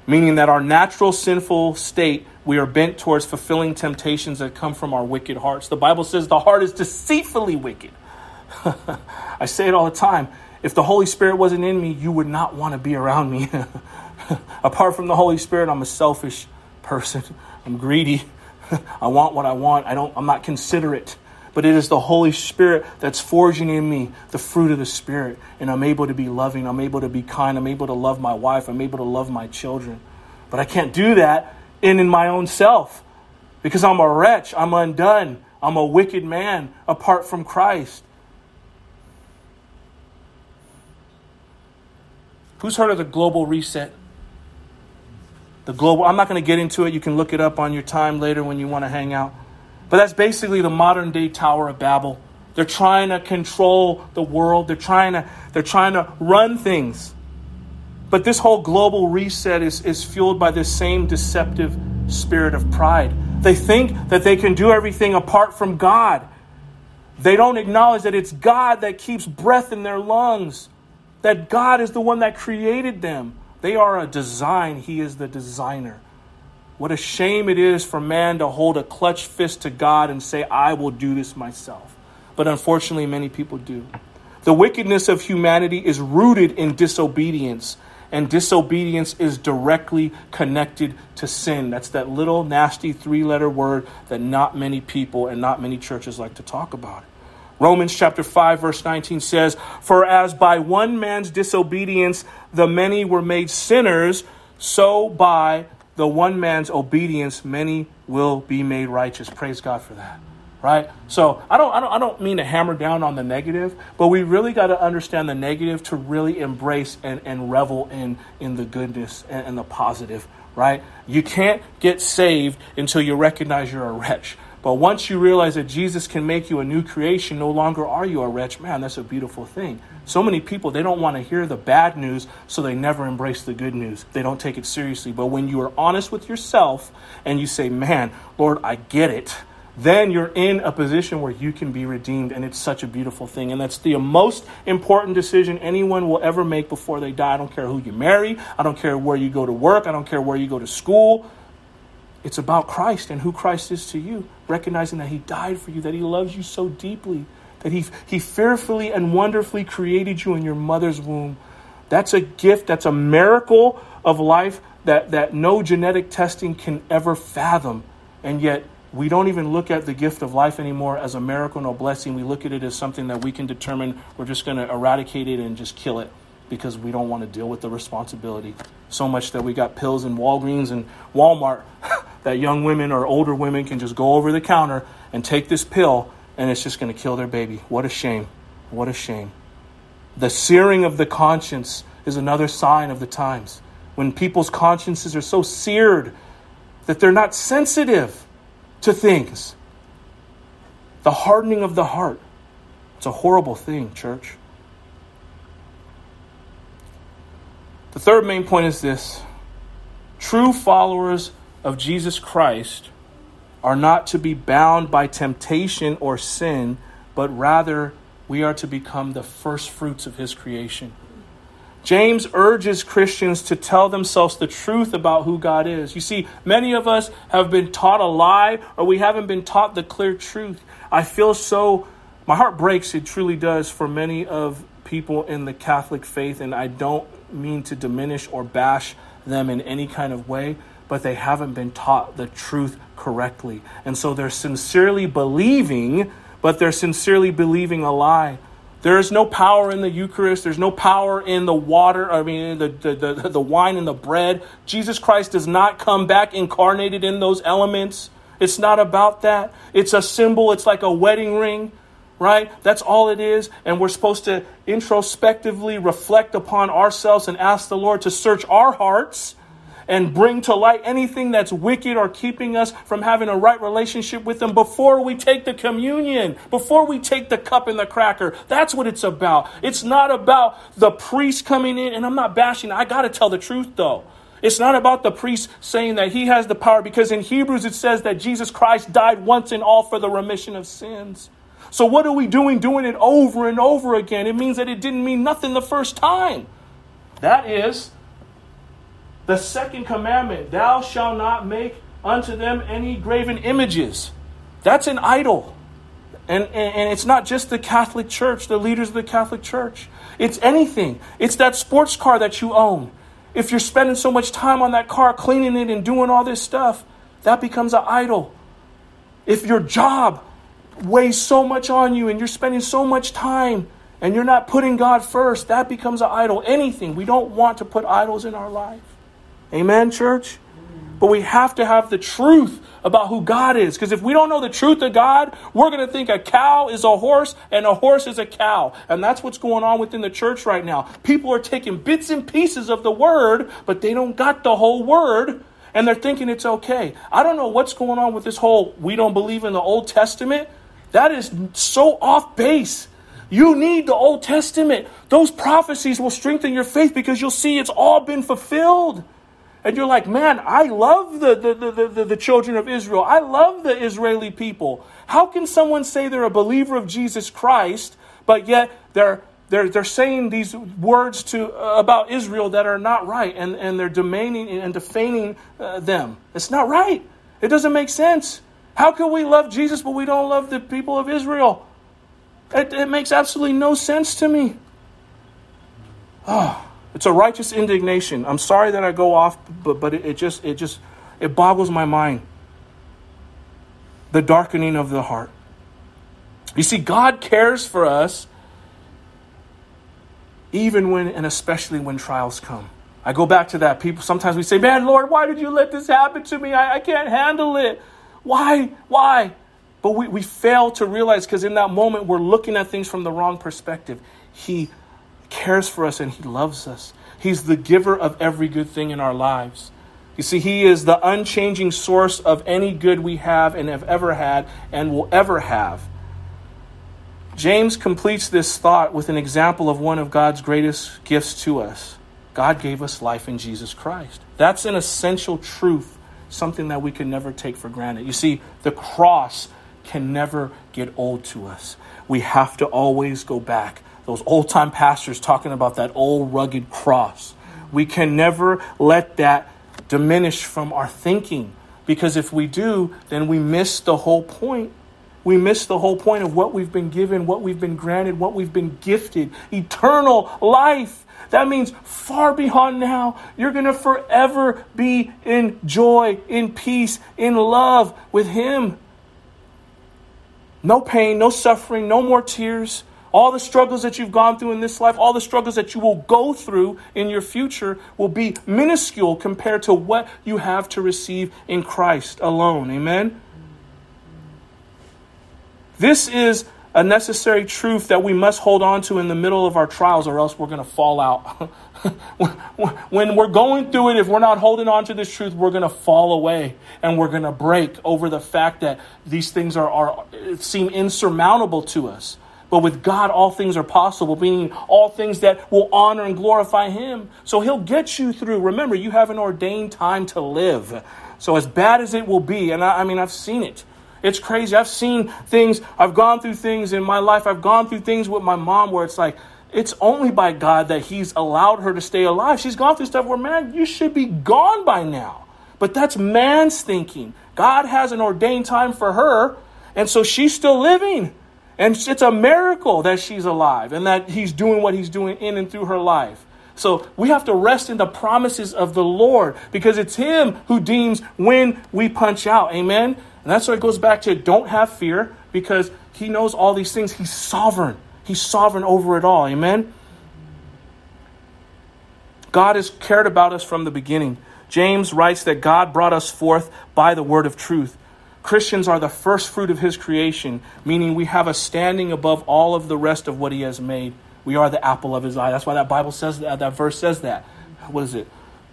Meaning that our natural sinful state, we are bent towards fulfilling temptations that come from our wicked hearts. The Bible says the heart is deceitfully wicked. I say it all the time. If the Holy Spirit wasn't in me, you would not want to be around me. Apart from the Holy Spirit, I'm a selfish person. I'm greedy. I want what I want. I don't I'm not considerate. But it is the Holy Spirit that's forging in me the fruit of the Spirit. And I'm able to be loving. I'm able to be kind. I'm able to love my wife. I'm able to love my children. But I can't do that in, in my own self because I'm a wretch. I'm undone. I'm a wicked man apart from Christ. Who's heard of the global reset? The global, I'm not going to get into it. You can look it up on your time later when you want to hang out. But that's basically the modern day Tower of Babel. They're trying to control the world. They're trying to, they're trying to run things. But this whole global reset is, is fueled by this same deceptive spirit of pride. They think that they can do everything apart from God. They don't acknowledge that it's God that keeps breath in their lungs that God is the one that created them. They are a design, He is the designer. What a shame it is for man to hold a clutch fist to God and say, I will do this myself. But unfortunately, many people do. The wickedness of humanity is rooted in disobedience, and disobedience is directly connected to sin. That's that little nasty three letter word that not many people and not many churches like to talk about. Romans chapter 5 verse 19 says, For as by one man's disobedience the many were made sinners, so by the one man's obedience many will be made righteous. Praise God for that. Right? So I don't, I don't, I don't mean to hammer down on the negative, but we really got to understand the negative to really embrace and, and revel in, in the goodness and, and the positive. Right? You can't get saved until you recognize you're a wretch. But once you realize that Jesus can make you a new creation, no longer are you a wretch. Man, that's a beautiful thing. So many people, they don't want to hear the bad news, so they never embrace the good news. They don't take it seriously. But when you are honest with yourself and you say, Man, Lord, I get it, then you're in a position where you can be redeemed. And it's such a beautiful thing. And that's the most important decision anyone will ever make before they die. I don't care who you marry, I don't care where you go to work, I don't care where you go to school. It's about Christ and who Christ is to you, recognizing that He died for you, that He loves you so deeply, that He, he fearfully and wonderfully created you in your mother's womb. That's a gift, that's a miracle of life that, that no genetic testing can ever fathom. And yet, we don't even look at the gift of life anymore as a miracle or blessing. We look at it as something that we can determine we're just going to eradicate it and just kill it because we don't want to deal with the responsibility. So much that we got pills in Walgreens and Walmart that young women or older women can just go over the counter and take this pill and it's just going to kill their baby. What a shame. What a shame. The searing of the conscience is another sign of the times. When people's consciences are so seared that they're not sensitive to things. The hardening of the heart. It's a horrible thing, church. The third main point is this true followers of Jesus Christ are not to be bound by temptation or sin, but rather we are to become the first fruits of his creation. James urges Christians to tell themselves the truth about who God is. You see, many of us have been taught a lie or we haven't been taught the clear truth. I feel so, my heart breaks, it truly does, for many of people in the Catholic faith, and I don't mean to diminish or bash them in any kind of way but they haven't been taught the truth correctly. And so they're sincerely believing, but they're sincerely believing a lie. There is no power in the Eucharist. There's no power in the water, I mean, the, the, the, the wine and the bread. Jesus Christ does not come back incarnated in those elements. It's not about that. It's a symbol, it's like a wedding ring. right? That's all it is. And we're supposed to introspectively reflect upon ourselves and ask the Lord to search our hearts and bring to light anything that's wicked or keeping us from having a right relationship with Him before we take the communion, before we take the cup and the cracker. That's what it's about. It's not about the priest coming in, and I'm not bashing, I got to tell the truth though. It's not about the priest saying that he has the power because in Hebrews it says that Jesus Christ died once and all for the remission of sins. So, what are we doing doing it over and over again? It means that it didn't mean nothing the first time. That is the second commandment Thou shalt not make unto them any graven images. That's an idol. And, and, and, it's not just the Catholic Church, the leaders of the Catholic Church. It's anything. It's that sports car that you own. If you're spending so much time on that car, cleaning it and doing all this stuff, that becomes an idol. If your job weighs so much on you and you're spending so much time and you're not putting God first, that becomes an idol. Anything. We don't want to put idols in our life. Amen, church? But we have to have the truth about who God is. Because if we don't know the truth of God, we're going to think a cow is a horse and a horse is a cow. And that's what's going on within the church right now. People are taking bits and pieces of the word, but they don't got the whole word. And they're thinking it's okay. I don't know what's going on with this whole we don't believe in the Old Testament. That is so off base. You need the Old Testament. Those prophecies will strengthen your faith because you'll see it's all been fulfilled. And you're like, man, I love the, the, the, the, the children of Israel. I love the Israeli people. How can someone say they're a believer of Jesus Christ, but yet they're they're, they're saying these words to uh, about Israel that are not right, and, and they're demeaning and defaming uh, them. It's not right. It doesn't make sense. How can we love Jesus but we don't love the people of Israel? It, it makes absolutely no sense to me. Oh. It's a righteous indignation. I'm sorry that I go off, but, but it, it just it just it boggles my mind. The darkening of the heart. You see, God cares for us even when and especially when trials come. I go back to that. People sometimes we say, Man, Lord, why did you let this happen to me? I, I can't handle it. Why? Why? But we, we fail to realize because in that moment we're looking at things from the wrong perspective. He cares for us and He loves us. He's the giver of every good thing in our lives. You see, He is the unchanging source of any good we have and have ever had and will ever have. James completes this thought with an example of one of God's greatest gifts to us. God gave us life in Jesus Christ. That's an essential truth, something that we can never take for granted. You see, the cross can never get old to us. We have to always go back those old time pastors talking about that old rugged cross. We can never let that diminish from our thinking because if we do, then we miss the whole point. We miss the whole point of what we've been given, what we've been granted, what we've been gifted eternal life. That means far beyond now, you're going to forever be in joy, in peace, in love with Him. No pain, no suffering, no more tears, all the struggles that you've gone through in this life, all the struggles that you will go through in your future will be minuscule compared to what you have to receive in Christ alone. Amen? This is a necessary truth that we must hold on to in the middle of our trials, or else we're going to fall out. when we're going through it, if we're not holding on to this truth, we're going to fall away and we're going to break over the fact that these things are, are seem insurmountable to us. But with God, all things are possible, meaning all things that will honor and glorify Him. So He'll get you through. Remember, you have an ordained time to live. So, as bad as it will be, and I, I mean, I've seen it. It's crazy. I've seen things, I've gone through things in my life. I've gone through things with my mom where it's like, it's only by God that He's allowed her to stay alive. She's gone through stuff where, man, you should be gone by now. But that's man's thinking. God has an ordained time for her, and so she's still living. And it's a miracle that she's alive and that he's doing what he's doing in and through her life. So we have to rest in the promises of the Lord because it's him who deems when we punch out. Amen. And that's why it goes back to don't have fear because he knows all these things. He's sovereign. He's sovereign over it all. Amen. God has cared about us from the beginning. James writes that God brought us forth by the word of truth. Christians are the first fruit of his creation, meaning we have a standing above all of the rest of what he has made. We are the apple of his eye. That's why that Bible says that, that verse says that. What is it?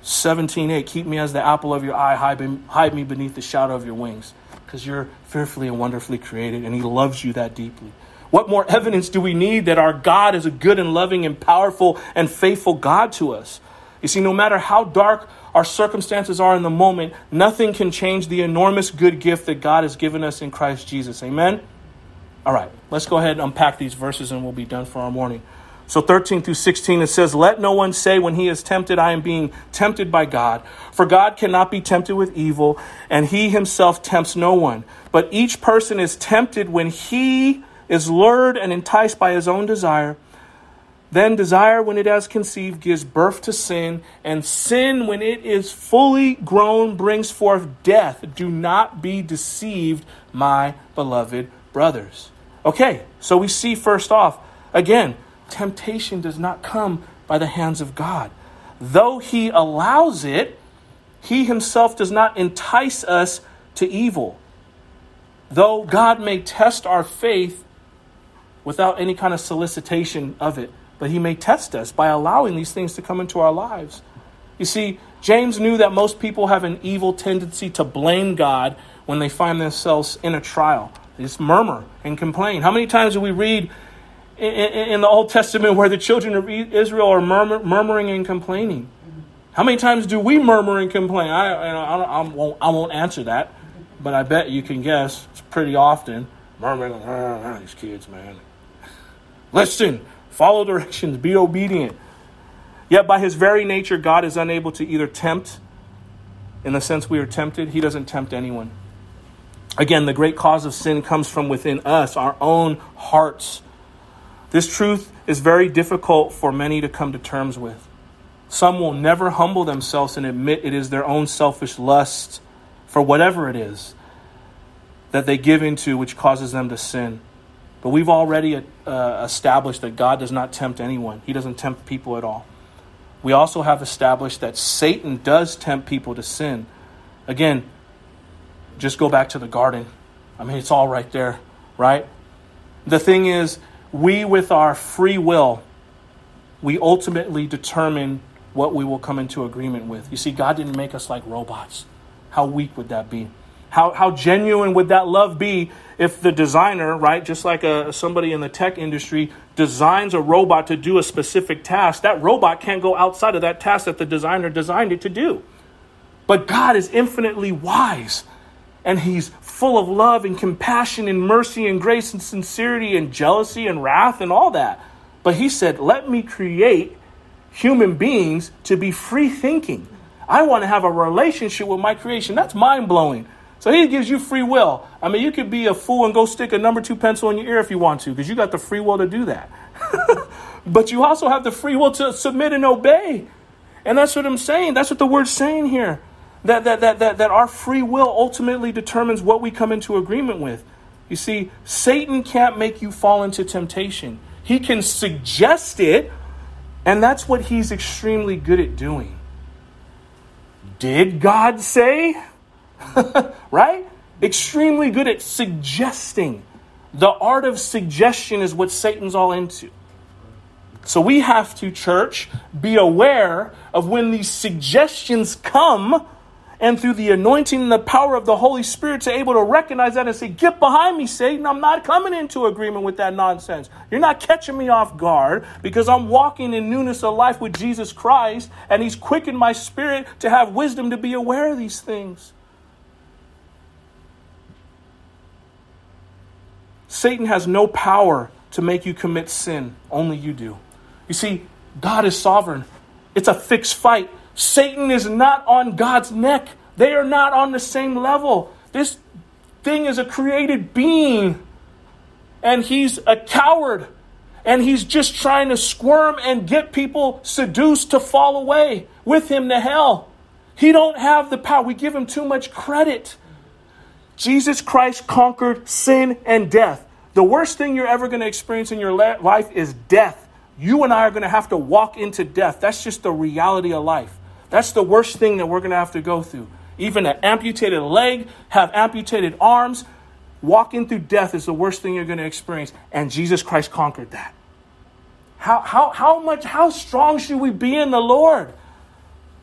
17:8 Keep me as the apple of your eye, hide me, hide me beneath the shadow of your wings, because you're fearfully and wonderfully created and he loves you that deeply. What more evidence do we need that our God is a good and loving and powerful and faithful God to us? You see, no matter how dark our circumstances are in the moment, nothing can change the enormous good gift that God has given us in Christ Jesus. Amen? All right, let's go ahead and unpack these verses and we'll be done for our morning. So 13 through 16, it says, Let no one say when he is tempted, I am being tempted by God. For God cannot be tempted with evil, and he himself tempts no one. But each person is tempted when he is lured and enticed by his own desire. Then desire, when it has conceived, gives birth to sin, and sin, when it is fully grown, brings forth death. Do not be deceived, my beloved brothers. Okay, so we see first off, again, temptation does not come by the hands of God. Though he allows it, he himself does not entice us to evil. Though God may test our faith without any kind of solicitation of it but he may test us by allowing these things to come into our lives. You see, James knew that most people have an evil tendency to blame God when they find themselves in a trial. They just murmur and complain. How many times do we read in the Old Testament where the children of Israel are murmur, murmuring and complaining? How many times do we murmur and complain? I, I, I, won't, I won't answer that, but I bet you can guess. It's pretty often. Murmuring, oh, these kids, man. Listen, Follow directions, be obedient. Yet, by his very nature, God is unable to either tempt, in the sense we are tempted, he doesn't tempt anyone. Again, the great cause of sin comes from within us, our own hearts. This truth is very difficult for many to come to terms with. Some will never humble themselves and admit it is their own selfish lust for whatever it is that they give into which causes them to sin. But we've already uh, established that God does not tempt anyone, He doesn't tempt people at all. We also have established that Satan does tempt people to sin. Again, just go back to the garden. I mean, it's all right there, right? The thing is, we, with our free will, we ultimately determine what we will come into agreement with. You see, God didn't make us like robots. How weak would that be? How, how genuine would that love be if the designer, right, just like a, somebody in the tech industry, designs a robot to do a specific task? That robot can't go outside of that task that the designer designed it to do. But God is infinitely wise, and He's full of love and compassion and mercy and grace and sincerity and jealousy and wrath and all that. But He said, Let me create human beings to be free thinking. I want to have a relationship with my creation. That's mind blowing. So he gives you free will. I mean, you could be a fool and go stick a number two pencil in your ear if you want to, because you got the free will to do that. but you also have the free will to submit and obey. And that's what I'm saying. That's what the word's saying here. That, that, that, that, that our free will ultimately determines what we come into agreement with. You see, Satan can't make you fall into temptation. He can suggest it, and that's what he's extremely good at doing. Did God say? right? Extremely good at suggesting. The art of suggestion is what Satan's all into. So we have to, church, be aware of when these suggestions come and through the anointing and the power of the Holy Spirit to able to recognize that and say, Get behind me, Satan. I'm not coming into agreement with that nonsense. You're not catching me off guard because I'm walking in newness of life with Jesus Christ and He's quickened my spirit to have wisdom to be aware of these things. Satan has no power to make you commit sin, only you do. You see, God is sovereign, it's a fixed fight. Satan is not on God's neck, they are not on the same level. This thing is a created being, and he's a coward. And he's just trying to squirm and get people seduced to fall away with him to hell. He don't have the power. We give him too much credit. Jesus Christ conquered sin and death. The worst thing you're ever going to experience in your life is death. You and I are going to have to walk into death. That's just the reality of life. That's the worst thing that we're going to have to go through. even an amputated leg, have amputated arms. Walking through death is the worst thing you're going to experience. And Jesus Christ conquered that. How, how, how much, how strong should we be in the Lord?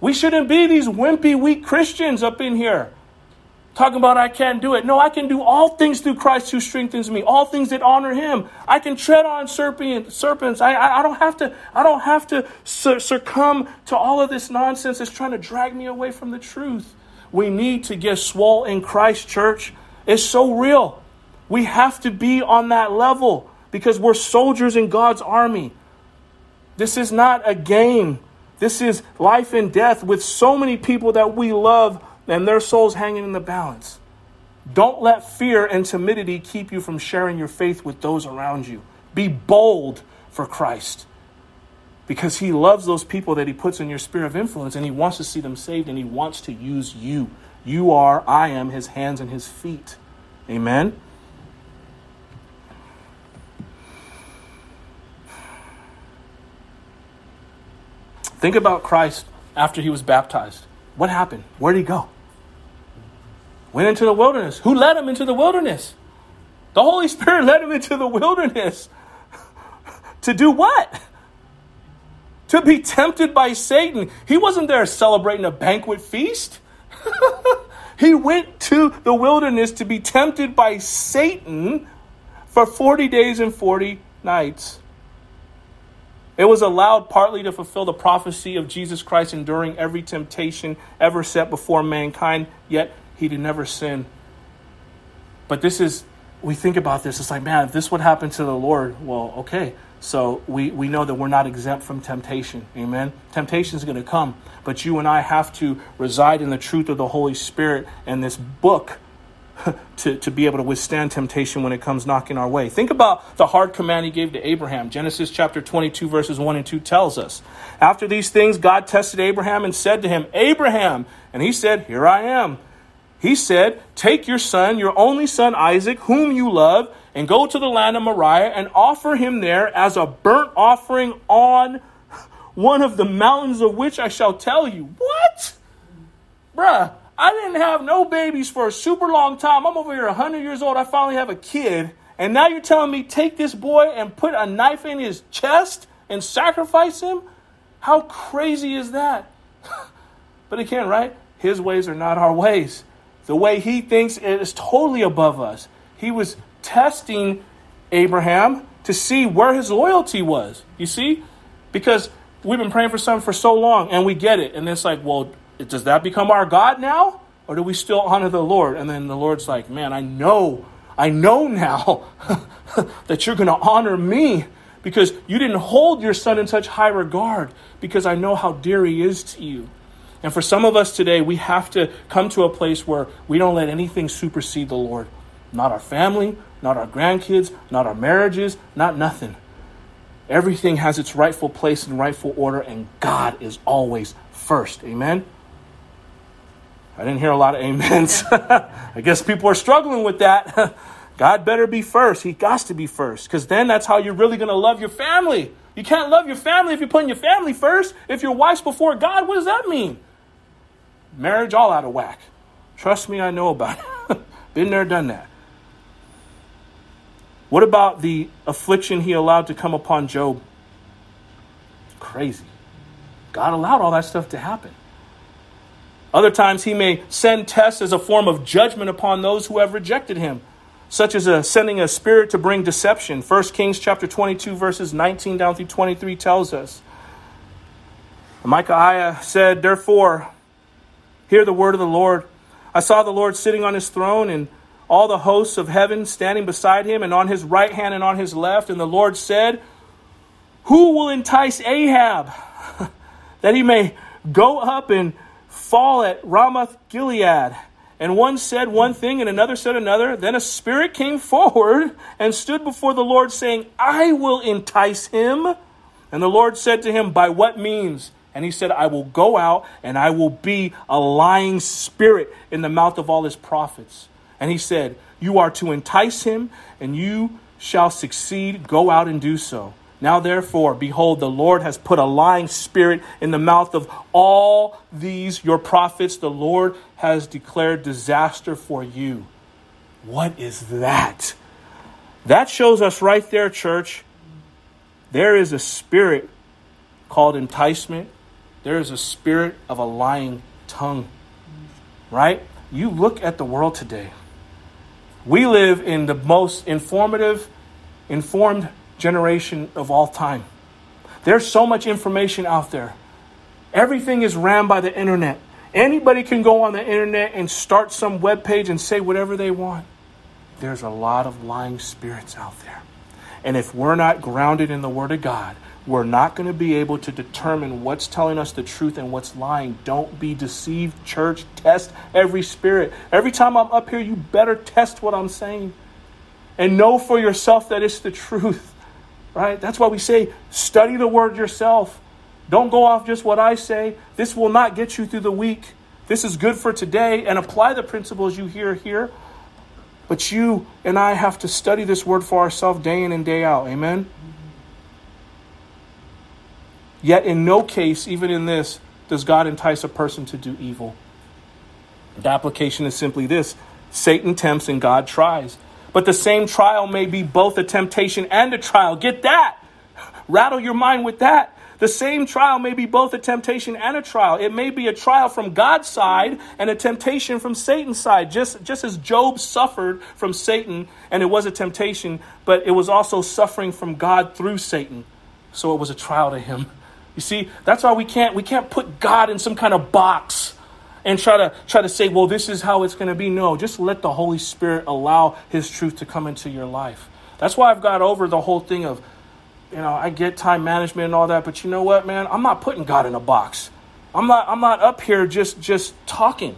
We shouldn't be these wimpy, weak Christians up in here talking about I can't do it. No, I can do all things through Christ who strengthens me. All things that honor Him. I can tread on serpent, serpents. I, I, I, don't have to. I don't have to succumb to all of this nonsense that's trying to drag me away from the truth. We need to get swole in Christ, church. It's so real. We have to be on that level because we're soldiers in God's army. This is not a game. This is life and death with so many people that we love and their souls hanging in the balance. Don't let fear and timidity keep you from sharing your faith with those around you. Be bold for Christ because he loves those people that he puts in your sphere of influence and he wants to see them saved and he wants to use you. You are, I am his hands and his feet. Amen. Think about Christ after he was baptized. What happened? Where did he go? Went into the wilderness. Who led him into the wilderness? The Holy Spirit led him into the wilderness. to do what? To be tempted by Satan. He wasn't there celebrating a banquet feast. he went to the wilderness to be tempted by Satan for 40 days and 40 nights. It was allowed partly to fulfill the prophecy of Jesus Christ enduring every temptation ever set before mankind, yet he did never sin. But this is, we think about this, it's like, man, if this would happen to the Lord, well, okay. So we, we know that we're not exempt from temptation. Amen. Temptation is going to come, but you and I have to reside in the truth of the Holy Spirit and this book to, to be able to withstand temptation when it comes knocking our way. Think about the hard command he gave to Abraham. Genesis chapter 22, verses 1 and 2 tells us. After these things, God tested Abraham and said to him, Abraham. And he said, Here I am. He said, Take your son, your only son Isaac, whom you love, and go to the land of Moriah and offer him there as a burnt offering on one of the mountains of which I shall tell you. What? Bruh, I didn't have no babies for a super long time. I'm over here 100 years old. I finally have a kid. And now you're telling me take this boy and put a knife in his chest and sacrifice him? How crazy is that? but again, right? His ways are not our ways. The way he thinks is totally above us. He was testing Abraham to see where his loyalty was. You see? Because we've been praying for something for so long and we get it. And it's like, well, does that become our God now? Or do we still honor the Lord? And then the Lord's like, man, I know, I know now that you're going to honor me because you didn't hold your son in such high regard because I know how dear he is to you. And for some of us today, we have to come to a place where we don't let anything supersede the Lord. Not our family, not our grandkids, not our marriages, not nothing. Everything has its rightful place and rightful order, and God is always first. Amen? I didn't hear a lot of amens. I guess people are struggling with that. God better be first. He got to be first because then that's how you're really going to love your family. You can't love your family if you're putting your family first. If your wife's before God, what does that mean? Marriage all out of whack. Trust me, I know about it. Been there, done that. What about the affliction he allowed to come upon Job? Crazy. God allowed all that stuff to happen. Other times, he may send tests as a form of judgment upon those who have rejected him, such as a, sending a spirit to bring deception. 1 Kings chapter 22, verses 19 down through 23 tells us. Micaiah said, Therefore, hear the word of the Lord. I saw the Lord sitting on his throne, and all the hosts of heaven standing beside him, and on his right hand and on his left. And the Lord said, Who will entice Ahab that he may go up and fall at Ramoth Gilead. And one said one thing and another said another. Then a spirit came forward and stood before the Lord, saying, I will entice him. And the Lord said to him, By what means? And he said, I will go out and I will be a lying spirit in the mouth of all his prophets. And he said, You are to entice him, and you shall succeed. Go out and do so. Now, therefore, behold, the Lord has put a lying spirit in the mouth of all these your prophets. The Lord has declared disaster for you. What is that? That shows us right there, church. There is a spirit called enticement. There is a spirit of a lying tongue. Right? You look at the world today. We live in the most informative, informed generation of all time. There's so much information out there. Everything is ran by the internet. Anybody can go on the internet and start some web page and say whatever they want. There's a lot of lying spirits out there. And if we're not grounded in the Word of God, we're not going to be able to determine what's telling us the truth and what's lying. Don't be deceived, church. Test every spirit. Every time I'm up here, you better test what I'm saying and know for yourself that it's the truth. Right? That's why we say study the word yourself. Don't go off just what I say. This will not get you through the week. This is good for today and apply the principles you hear here. But you and I have to study this word for ourselves day in and day out. Amen. Yet, in no case, even in this, does God entice a person to do evil. The application is simply this Satan tempts and God tries. But the same trial may be both a temptation and a trial. Get that. Rattle your mind with that. The same trial may be both a temptation and a trial. It may be a trial from God's side and a temptation from Satan's side. Just, just as Job suffered from Satan and it was a temptation, but it was also suffering from God through Satan. So it was a trial to him. You see, that's why we can't we can't put God in some kind of box and try to try to say, well, this is how it's going to be. No, just let the Holy Spirit allow His truth to come into your life. That's why I've got over the whole thing of, you know, I get time management and all that, but you know what, man? I'm not putting God in a box. I'm not I'm not up here just just talking.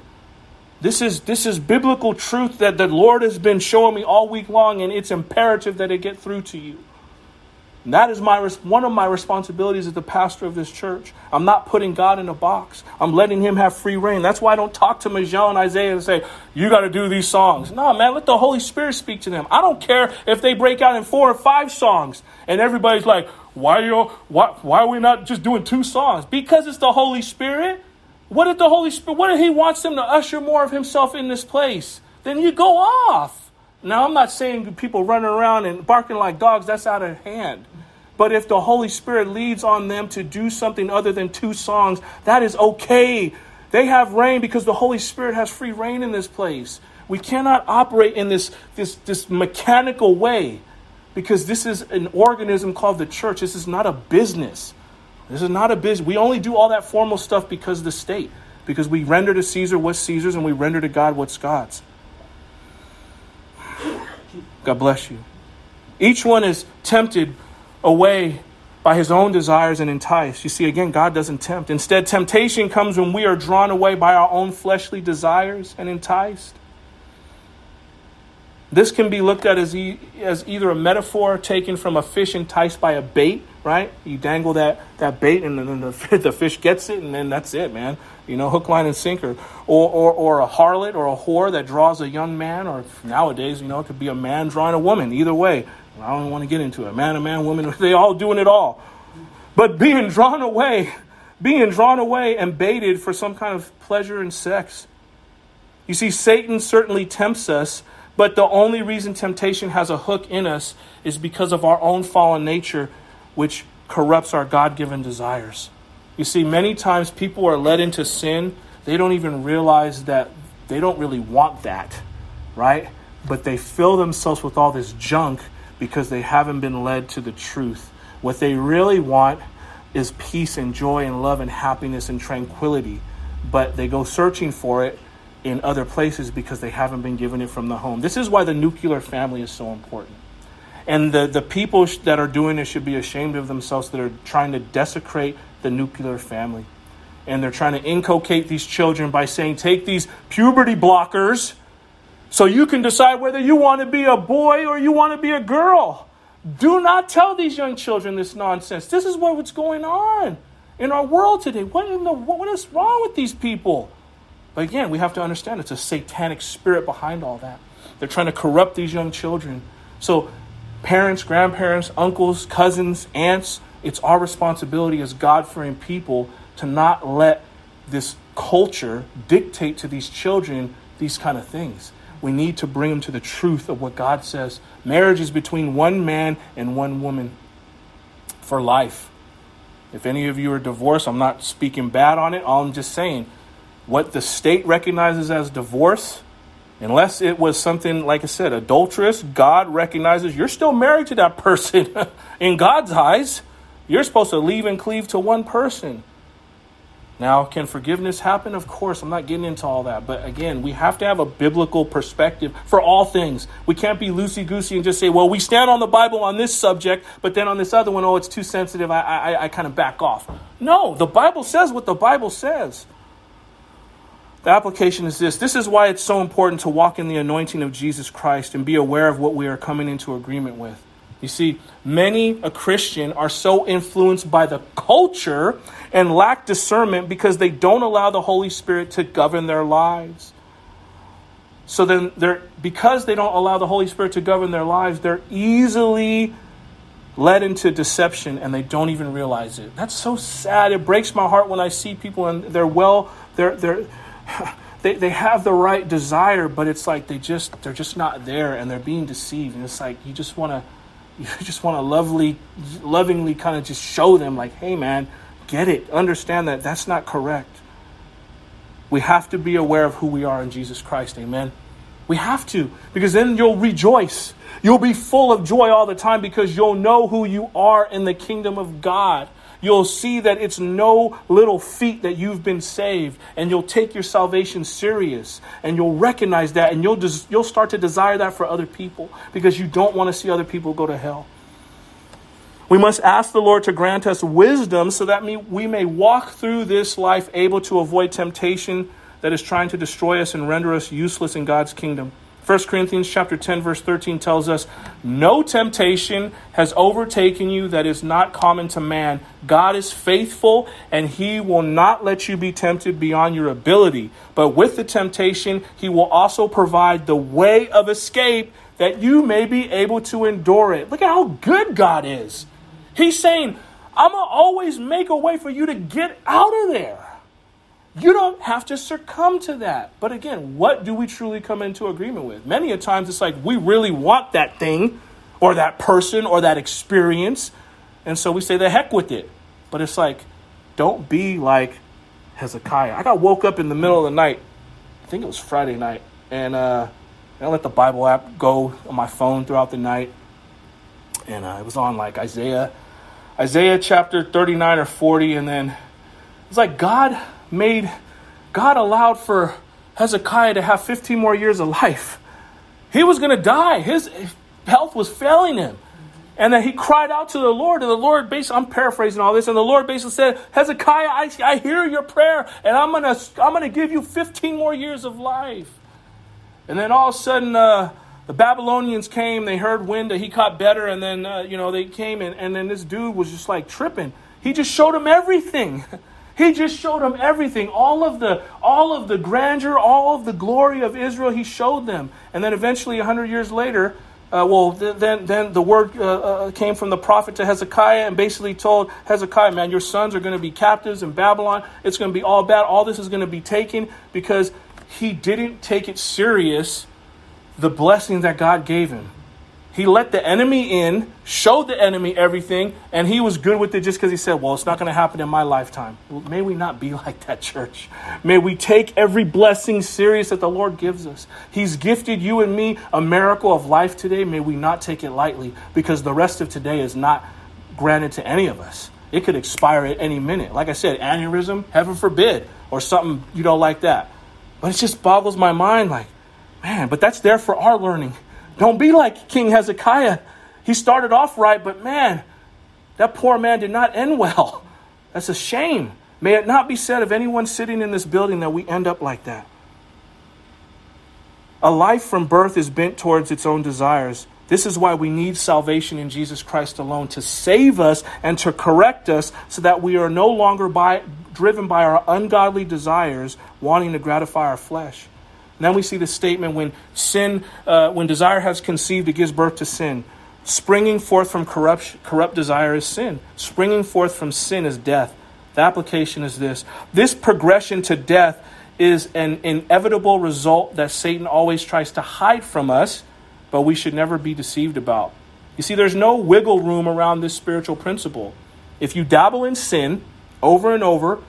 This is this is biblical truth that the Lord has been showing me all week long, and it's imperative that it get through to you. And that is my one of my responsibilities as the pastor of this church. I'm not putting God in a box. I'm letting Him have free reign. That's why I don't talk to Michelle and Isaiah and say, "You got to do these songs." No, man, let the Holy Spirit speak to them. I don't care if they break out in four or five songs, and everybody's like, "Why are you? Why? Why are we not just doing two songs?" Because it's the Holy Spirit. What if the Holy Spirit? What if He wants them to usher more of Himself in this place? Then you go off. Now, I'm not saying people running around and barking like dogs, that's out of hand. But if the Holy Spirit leads on them to do something other than two songs, that is okay. They have reign because the Holy Spirit has free reign in this place. We cannot operate in this, this, this mechanical way because this is an organism called the church. This is not a business. This is not a business. We only do all that formal stuff because of the state, because we render to Caesar what's Caesar's and we render to God what's God's. God bless you. Each one is tempted away by his own desires and enticed. You see, again, God doesn't tempt. Instead, temptation comes when we are drawn away by our own fleshly desires and enticed. This can be looked at as, e- as either a metaphor taken from a fish enticed by a bait, right? You dangle that, that bait and then the, the fish gets it, and then that's it, man. You know, hook, line, and sinker. Or, or, or a harlot or a whore that draws a young man, or nowadays, you know, it could be a man drawing a woman. Either way, I don't want to get into it. Man, a man, woman, they all doing it all. But being drawn away, being drawn away and baited for some kind of pleasure and sex. You see, Satan certainly tempts us, but the only reason temptation has a hook in us is because of our own fallen nature, which corrupts our God given desires. You see, many times people are led into sin, they don't even realize that they don't really want that, right? But they fill themselves with all this junk because they haven't been led to the truth. What they really want is peace and joy and love and happiness and tranquility, but they go searching for it in other places because they haven't been given it from the home. This is why the nuclear family is so important. And the, the people that are doing it should be ashamed of themselves that are trying to desecrate the nuclear family. And they're trying to inculcate these children by saying, take these puberty blockers so you can decide whether you want to be a boy or you want to be a girl. Do not tell these young children this nonsense. This is what's going on in our world today. What, in the, what is wrong with these people? But again, we have to understand it's a satanic spirit behind all that. They're trying to corrupt these young children. So parents, grandparents, uncles, cousins, aunts, it's our responsibility as God fearing people to not let this culture dictate to these children these kind of things. We need to bring them to the truth of what God says. Marriage is between one man and one woman for life. If any of you are divorced, I'm not speaking bad on it. All I'm just saying, what the state recognizes as divorce, unless it was something, like I said, adulterous, God recognizes you're still married to that person in God's eyes. You're supposed to leave and cleave to one person. Now, can forgiveness happen? Of course, I'm not getting into all that. But again, we have to have a biblical perspective for all things. We can't be loosey goosey and just say, well, we stand on the Bible on this subject, but then on this other one, oh, it's too sensitive. I, I, I kind of back off. No, the Bible says what the Bible says. The application is this this is why it's so important to walk in the anointing of Jesus Christ and be aware of what we are coming into agreement with. You see, many a Christian are so influenced by the culture and lack discernment because they don't allow the Holy Spirit to govern their lives. So then they're because they don't allow the Holy Spirit to govern their lives, they're easily led into deception and they don't even realize it. That's so sad. It breaks my heart when I see people and they're well, they're they're they, they have the right desire, but it's like they just they're just not there and they're being deceived. And it's like you just want to you just want to lovely, lovingly kind of just show them, like, hey, man, get it. Understand that that's not correct. We have to be aware of who we are in Jesus Christ. Amen. We have to, because then you'll rejoice. You'll be full of joy all the time because you'll know who you are in the kingdom of God you'll see that it's no little feat that you've been saved, and you'll take your salvation serious, and you'll recognize that, and you'll des- you'll start to desire that for other people because you don't want to see other people go to hell. We must ask the Lord to grant us wisdom so that we may walk through this life able to avoid temptation that is trying to destroy us and render us useless in God's kingdom. 1 Corinthians chapter 10 verse 13 tells us, "No temptation has overtaken you that is not common to man. God is faithful, and he will not let you be tempted beyond your ability, but with the temptation, he will also provide the way of escape that you may be able to endure it." Look at how good God is. He's saying, "I'm going to always make a way for you to get out of there." You don't have to succumb to that. But again, what do we truly come into agreement with? Many a times it's like we really want that thing or that person or that experience. And so we say the heck with it. But it's like, don't be like Hezekiah. I got woke up in the middle of the night. I think it was Friday night. And uh, I let the Bible app go on my phone throughout the night. And uh, it was on like Isaiah, Isaiah chapter 39 or 40. And then it's like, God made, God allowed for Hezekiah to have 15 more years of life. He was going to die. His health was failing him. And then he cried out to the Lord, and the Lord basically, I'm paraphrasing all this, and the Lord basically said, Hezekiah, I, I hear your prayer, and I'm going to I'm gonna give you 15 more years of life. And then all of a sudden, uh, the Babylonians came, they heard wind that he caught better, and then, uh, you know, they came, and, and then this dude was just like tripping. He just showed him everything. He just showed them everything, all of the all of the grandeur, all of the glory of Israel. He showed them, and then eventually, hundred years later, uh, well, then then the word uh, uh, came from the prophet to Hezekiah and basically told Hezekiah, "Man, your sons are going to be captives in Babylon. It's going to be all bad. All this is going to be taken because he didn't take it serious, the blessing that God gave him." He let the enemy in, showed the enemy everything, and he was good with it just because he said, Well, it's not going to happen in my lifetime. Well, may we not be like that, church. May we take every blessing serious that the Lord gives us. He's gifted you and me a miracle of life today. May we not take it lightly because the rest of today is not granted to any of us. It could expire at any minute. Like I said, aneurysm, heaven forbid, or something, you know, like that. But it just boggles my mind like, man, but that's there for our learning. Don't be like King Hezekiah. He started off right, but man, that poor man did not end well. That's a shame. May it not be said of anyone sitting in this building that we end up like that. A life from birth is bent towards its own desires. This is why we need salvation in Jesus Christ alone to save us and to correct us so that we are no longer by, driven by our ungodly desires, wanting to gratify our flesh. And then we see the statement when sin, uh, when desire has conceived, it gives birth to sin. Springing forth from corrupt, corrupt desire is sin. Springing forth from sin is death. The application is this this progression to death is an inevitable result that Satan always tries to hide from us, but we should never be deceived about. You see, there's no wiggle room around this spiritual principle. If you dabble in sin over and over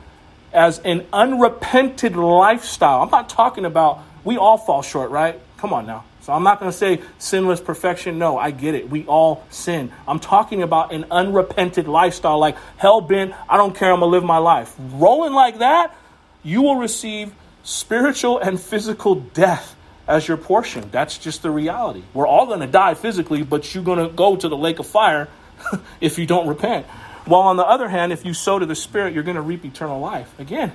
as an unrepented lifestyle, I'm not talking about we all fall short, right? Come on now. So I'm not going to say sinless perfection. No, I get it. We all sin. I'm talking about an unrepented lifestyle, like hell bent, I don't care, I'm going to live my life. Rolling like that, you will receive spiritual and physical death as your portion. That's just the reality. We're all going to die physically, but you're going to go to the lake of fire if you don't repent. While on the other hand, if you sow to the Spirit, you're going to reap eternal life. Again,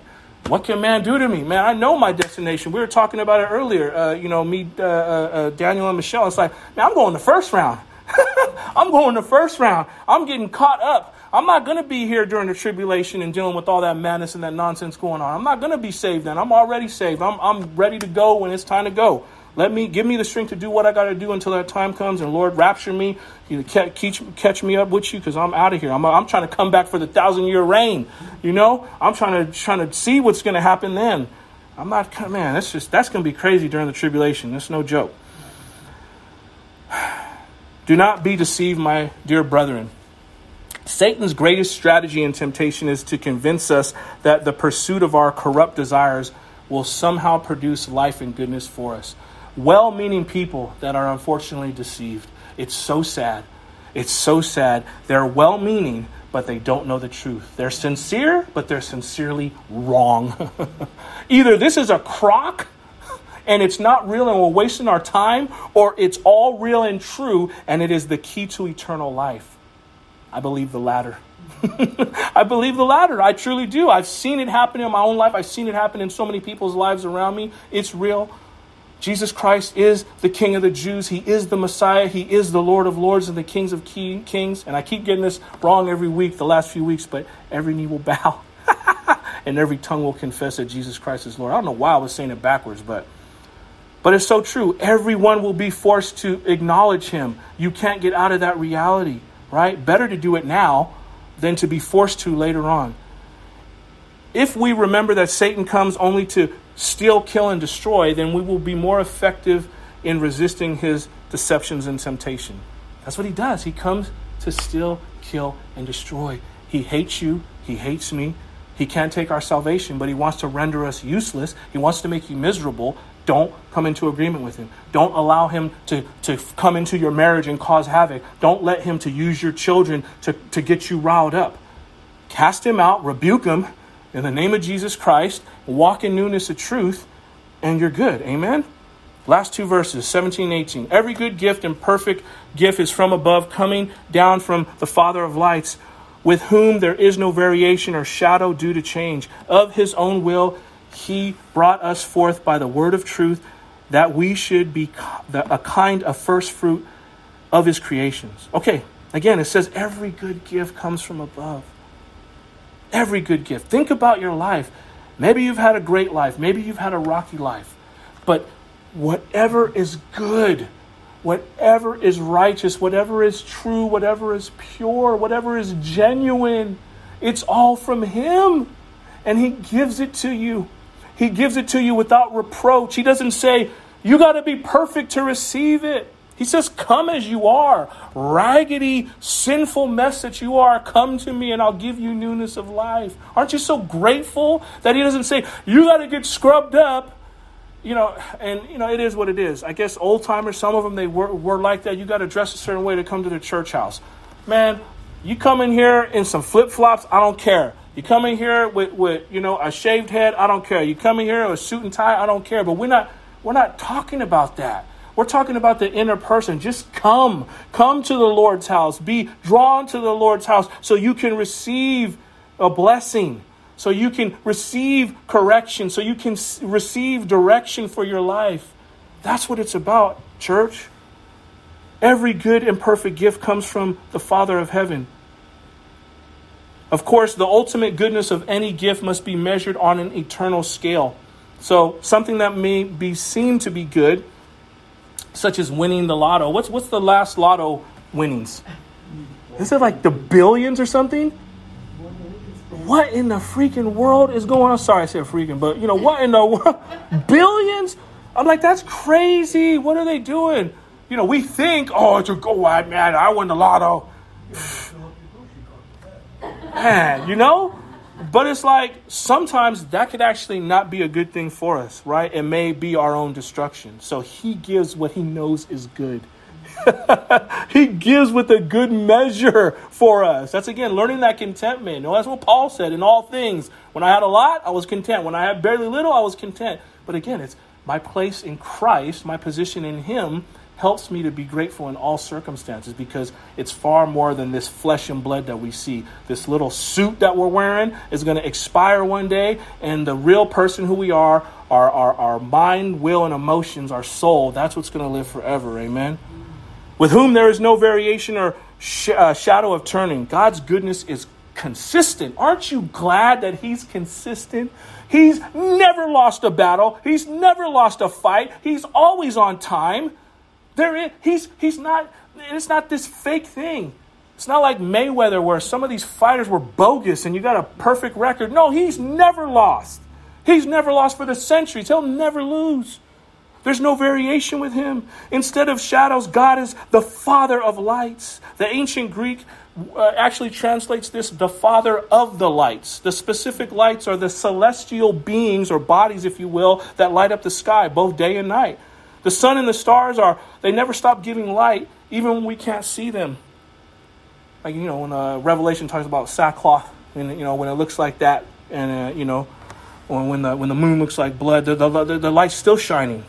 what can man do to me? Man, I know my destination. We were talking about it earlier. Uh, you know, me, uh, uh, uh Daniel, and Michelle. It's like, man, I'm going the first round. I'm going the first round. I'm getting caught up. I'm not going to be here during the tribulation and dealing with all that madness and that nonsense going on. I'm not going to be saved then. I'm already saved. I'm, I'm ready to go when it's time to go. Let me give me the strength to do what I got to do until that time comes. And Lord, rapture me, you catch, catch me up with you because I'm out of here. I'm, I'm trying to come back for the thousand year reign. You know, I'm trying to trying to see what's going to happen then. I'm not man. That's just that's going to be crazy during the tribulation. That's no joke. Do not be deceived, my dear brethren. Satan's greatest strategy and temptation is to convince us that the pursuit of our corrupt desires will somehow produce life and goodness for us well meaning people that are unfortunately deceived. It's so sad. It's so sad. They're well meaning, but they don't know the truth. They're sincere, but they're sincerely wrong. Either this is a crock and it's not real and we're wasting our time, or it's all real and true and it is the key to eternal life. I believe the latter. I believe the latter. I truly do. I've seen it happen in my own life. I've seen it happen in so many people's lives around me. It's real. Jesus Christ is the King of the Jews. He is the Messiah. He is the Lord of Lords and the Kings of Kings. And I keep getting this wrong every week, the last few weeks, but every knee will bow and every tongue will confess that Jesus Christ is Lord. I don't know why I was saying it backwards, but but it's so true. Everyone will be forced to acknowledge him. You can't get out of that reality, right? Better to do it now than to be forced to later on. If we remember that Satan comes only to steal, kill, and destroy, then we will be more effective in resisting his deceptions and temptation. That's what he does. He comes to steal, kill, and destroy. He hates you. He hates me. He can't take our salvation, but he wants to render us useless. He wants to make you miserable. Don't come into agreement with him. Don't allow him to, to come into your marriage and cause havoc. Don't let him to use your children to, to get you riled up. Cast him out, rebuke him, in the name of Jesus Christ, walk in newness of truth, and you're good. Amen? Last two verses, 17 18. Every good gift and perfect gift is from above, coming down from the Father of lights, with whom there is no variation or shadow due to change. Of his own will, he brought us forth by the word of truth, that we should be a kind of first fruit of his creations. Okay, again, it says every good gift comes from above. Every good gift. Think about your life. Maybe you've had a great life. Maybe you've had a rocky life. But whatever is good, whatever is righteous, whatever is true, whatever is pure, whatever is genuine, it's all from Him. And He gives it to you. He gives it to you without reproach. He doesn't say, you got to be perfect to receive it. He says, Come as you are, raggedy, sinful mess that you are. Come to me and I'll give you newness of life. Aren't you so grateful that He doesn't say, You got to get scrubbed up? You know, and, you know, it is what it is. I guess old timers, some of them, they were, were like that. You got to dress a certain way to come to the church house. Man, you come in here in some flip flops, I don't care. You come in here with, with, you know, a shaved head, I don't care. You come in here with a suit and tie, I don't care. But we're not, we're not talking about that. We're talking about the inner person. Just come. Come to the Lord's house. Be drawn to the Lord's house so you can receive a blessing, so you can receive correction, so you can receive direction for your life. That's what it's about, church. Every good and perfect gift comes from the Father of heaven. Of course, the ultimate goodness of any gift must be measured on an eternal scale. So, something that may be seen to be good such as winning the lotto. What's what's the last lotto winnings. Is it like the billions or something? What in the freaking world is going on? Sorry, I said freaking, but you know, what in the world? Billions? I'm like, that's crazy. What are they doing? You know, we think, oh, it's a go man. I won the lotto. man, you know? But it's like sometimes that could actually not be a good thing for us, right? It may be our own destruction. So he gives what he knows is good. he gives with a good measure for us. That's again learning that contentment. Know, that's what Paul said in all things. When I had a lot, I was content. When I had barely little, I was content. But again, it's my place in Christ, my position in him helps me to be grateful in all circumstances because it's far more than this flesh and blood that we see. This little suit that we're wearing is going to expire one day, and the real person who we are, our, our, our mind, will, and emotions, our soul, that's what's going to live forever. Amen. With whom there is no variation or sh- uh, shadow of turning. God's goodness is consistent. Aren't you glad that He's consistent? He's never lost a battle. He's never lost a fight. He's always on time. There is, he's, he's not, it's not this fake thing. It's not like Mayweather where some of these fighters were bogus and you got a perfect record. No, he's never lost. He's never lost for the centuries. He'll never lose. There's no variation with him. Instead of shadows, God is the Father of lights. The ancient Greek uh, actually translates this the Father of the lights. The specific lights are the celestial beings or bodies, if you will, that light up the sky both day and night. The sun and the stars are, they never stop giving light, even when we can't see them. Like, you know, when uh, Revelation talks about sackcloth, and, you know, when it looks like that, and, uh, you know, or when the, when the moon looks like blood, the, the, the, the light's still shining.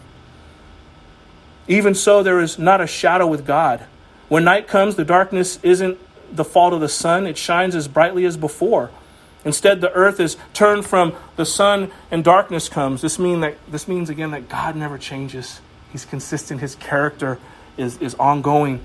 Even so, there is not a shadow with God. When night comes, the darkness isn't the fault of the sun, it shines as brightly as before. Instead, the earth is turned from the sun and darkness comes. This, mean that, this means, again, that God never changes. He's consistent. His character is, is ongoing.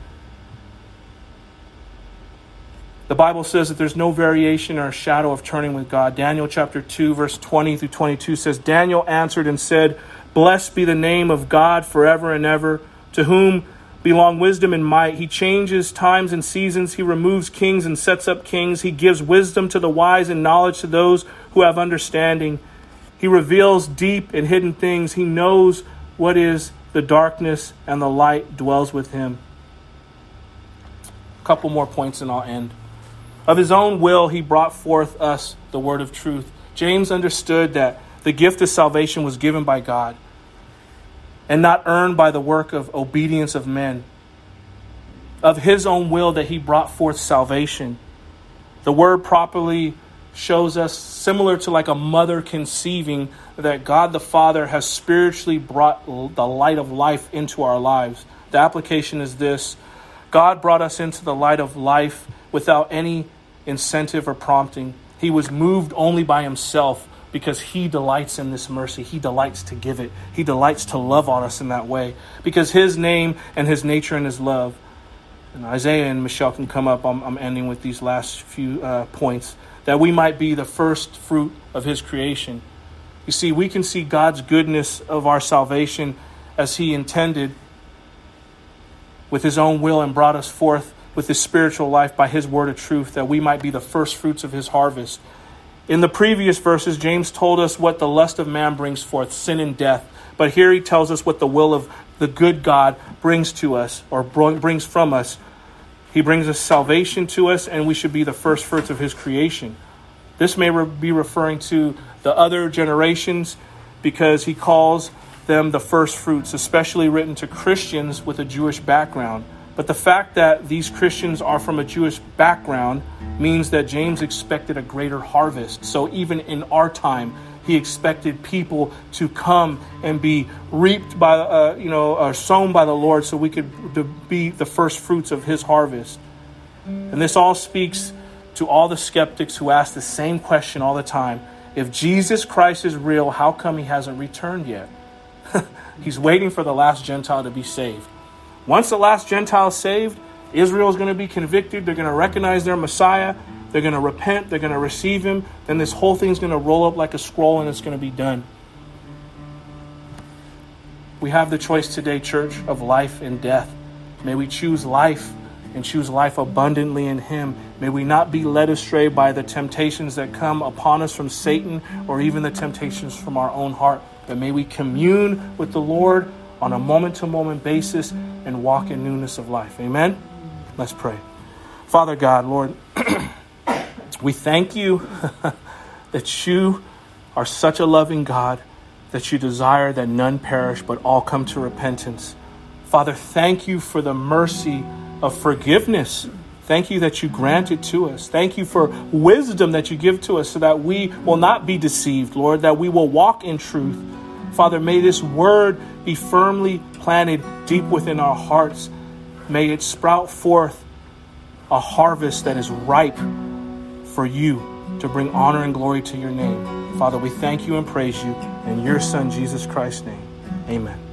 The Bible says that there's no variation or shadow of turning with God. Daniel chapter 2, verse 20 through 22 says, Daniel answered and said, Blessed be the name of God forever and ever, to whom belong wisdom and might. He changes times and seasons. He removes kings and sets up kings. He gives wisdom to the wise and knowledge to those who have understanding. He reveals deep and hidden things. He knows what is the darkness and the light dwells with him. A couple more points and I'll end. Of his own will, he brought forth us the word of truth. James understood that the gift of salvation was given by God and not earned by the work of obedience of men. Of his own will, that he brought forth salvation. The word properly shows us, similar to like a mother conceiving, that God the Father has spiritually brought the light of life into our lives. The application is this God brought us into the light of life without any incentive or prompting. He was moved only by Himself because He delights in this mercy. He delights to give it, He delights to love on us in that way because His name and His nature and His love. And Isaiah and Michelle can come up. I'm, I'm ending with these last few uh, points that we might be the first fruit of His creation. You see, we can see God's goodness of our salvation as He intended with His own will and brought us forth with His spiritual life by His word of truth, that we might be the first fruits of His harvest. In the previous verses, James told us what the lust of man brings forth sin and death. But here he tells us what the will of the good God brings to us or brings from us. He brings us salvation to us, and we should be the first fruits of His creation. This may be referring to the other generations because he calls them the first fruits, especially written to Christians with a Jewish background. But the fact that these Christians are from a Jewish background means that James expected a greater harvest. So even in our time, he expected people to come and be reaped by, uh, you know, or sown by the Lord so we could be the first fruits of his harvest. And this all speaks to all the skeptics who ask the same question all the time if Jesus Christ is real, how come he hasn't returned yet? He's waiting for the last Gentile to be saved. Once the last Gentile is saved, Israel is going to be convicted. They're going to recognize their Messiah. They're going to repent. They're going to receive him. Then this whole thing's going to roll up like a scroll and it's going to be done. We have the choice today, church, of life and death. May we choose life and choose life abundantly in Him. May we not be led astray by the temptations that come upon us from Satan or even the temptations from our own heart, but may we commune with the Lord on a moment to moment basis and walk in newness of life. Amen? Let's pray. Father God, Lord, we thank you that you are such a loving God that you desire that none perish but all come to repentance. Father, thank you for the mercy of forgiveness. Thank you that you grant it to us. Thank you for wisdom that you give to us so that we will not be deceived, Lord, that we will walk in truth. Father, may this word be firmly planted deep within our hearts. May it sprout forth a harvest that is ripe for you to bring honor and glory to your name. Father, we thank you and praise you in your Son, Jesus Christ's name. Amen.